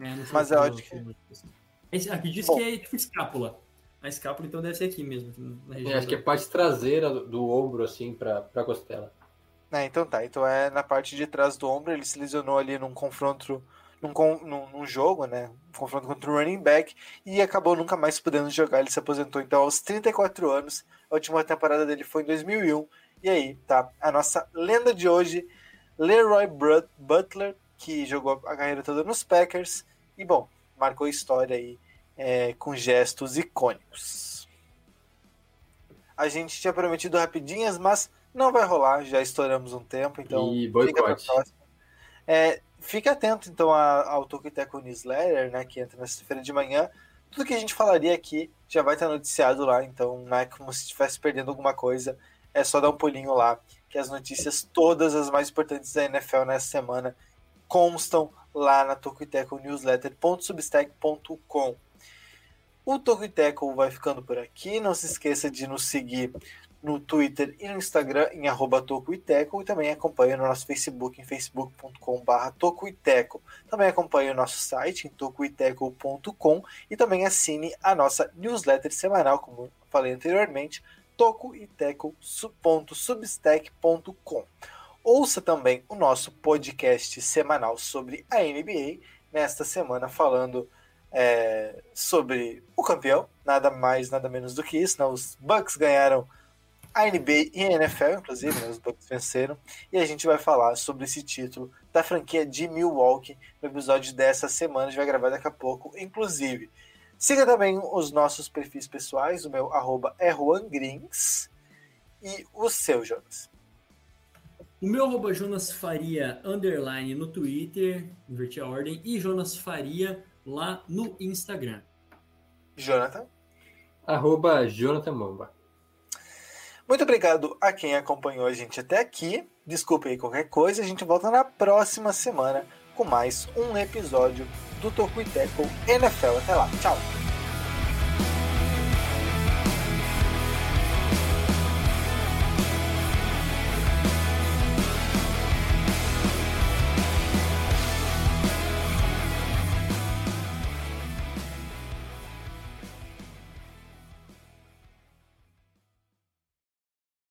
É, Mas é ótimo que. Esse aqui diz Bom. que é tipo escápula. A escápula então deve ser aqui mesmo. É, acho que é parte traseira do, do ombro, assim, pra, pra costela. É, então tá. Então é na parte de trás do ombro, ele se lesionou ali num confronto. Num, num, num jogo, né? Um confronto contra o running back e acabou nunca mais podendo jogar. Ele se aposentou então aos 34 anos a última temporada dele foi em 2001. E aí, tá? A nossa lenda de hoje, Leroy Butler, que jogou a carreira toda nos Packers. E, bom, marcou história aí é, com gestos icônicos. A gente tinha prometido rapidinhas, mas não vai rolar, já estouramos um tempo, então e fica pra próxima. É, fica atento então ao Tokiteco Newsletter, né, que entra na sexta-feira de manhã, tudo que a gente falaria aqui já vai estar noticiado lá, então não é como se estivesse perdendo alguma coisa, é só dar um pulinho lá, que as notícias, todas as mais importantes da NFL nessa semana, constam lá na Tocoiteco newsletter.substack.com. O Tocoiteco vai ficando por aqui, não se esqueça de nos seguir no Twitter e no Instagram em arroba Tocoiteco e também acompanhe no nosso Facebook em facebook.com.br Tocoiteco. Também acompanhe o nosso site em tocoiteco.com e também assine a nossa newsletter semanal, como falei anteriormente, tocoiteco.substack.com. ouça também o nosso podcast semanal sobre a NBA, nesta semana falando é, sobre o campeão, nada mais, nada menos do que isso. Né? Os Bucks ganharam a NBA e a NFL, inclusive, né? os Bucks venceram, e a gente vai falar sobre esse título da franquia de Milwaukee no episódio dessa semana, a gente vai gravar daqui a pouco, inclusive. Siga também os nossos perfis pessoais, o meu arroba é Grins, e o seu, Jonas. O meu arroba Jonas Faria underline no Twitter, inverti a ordem, e Jonas Faria lá no Instagram. Jonathan? Arroba Jonathan Mamba. Muito obrigado a quem acompanhou a gente até aqui. Desculpe aí qualquer coisa. A gente volta na próxima semana com mais um episódio do Toco e Teco NFL. Até lá. Tchau.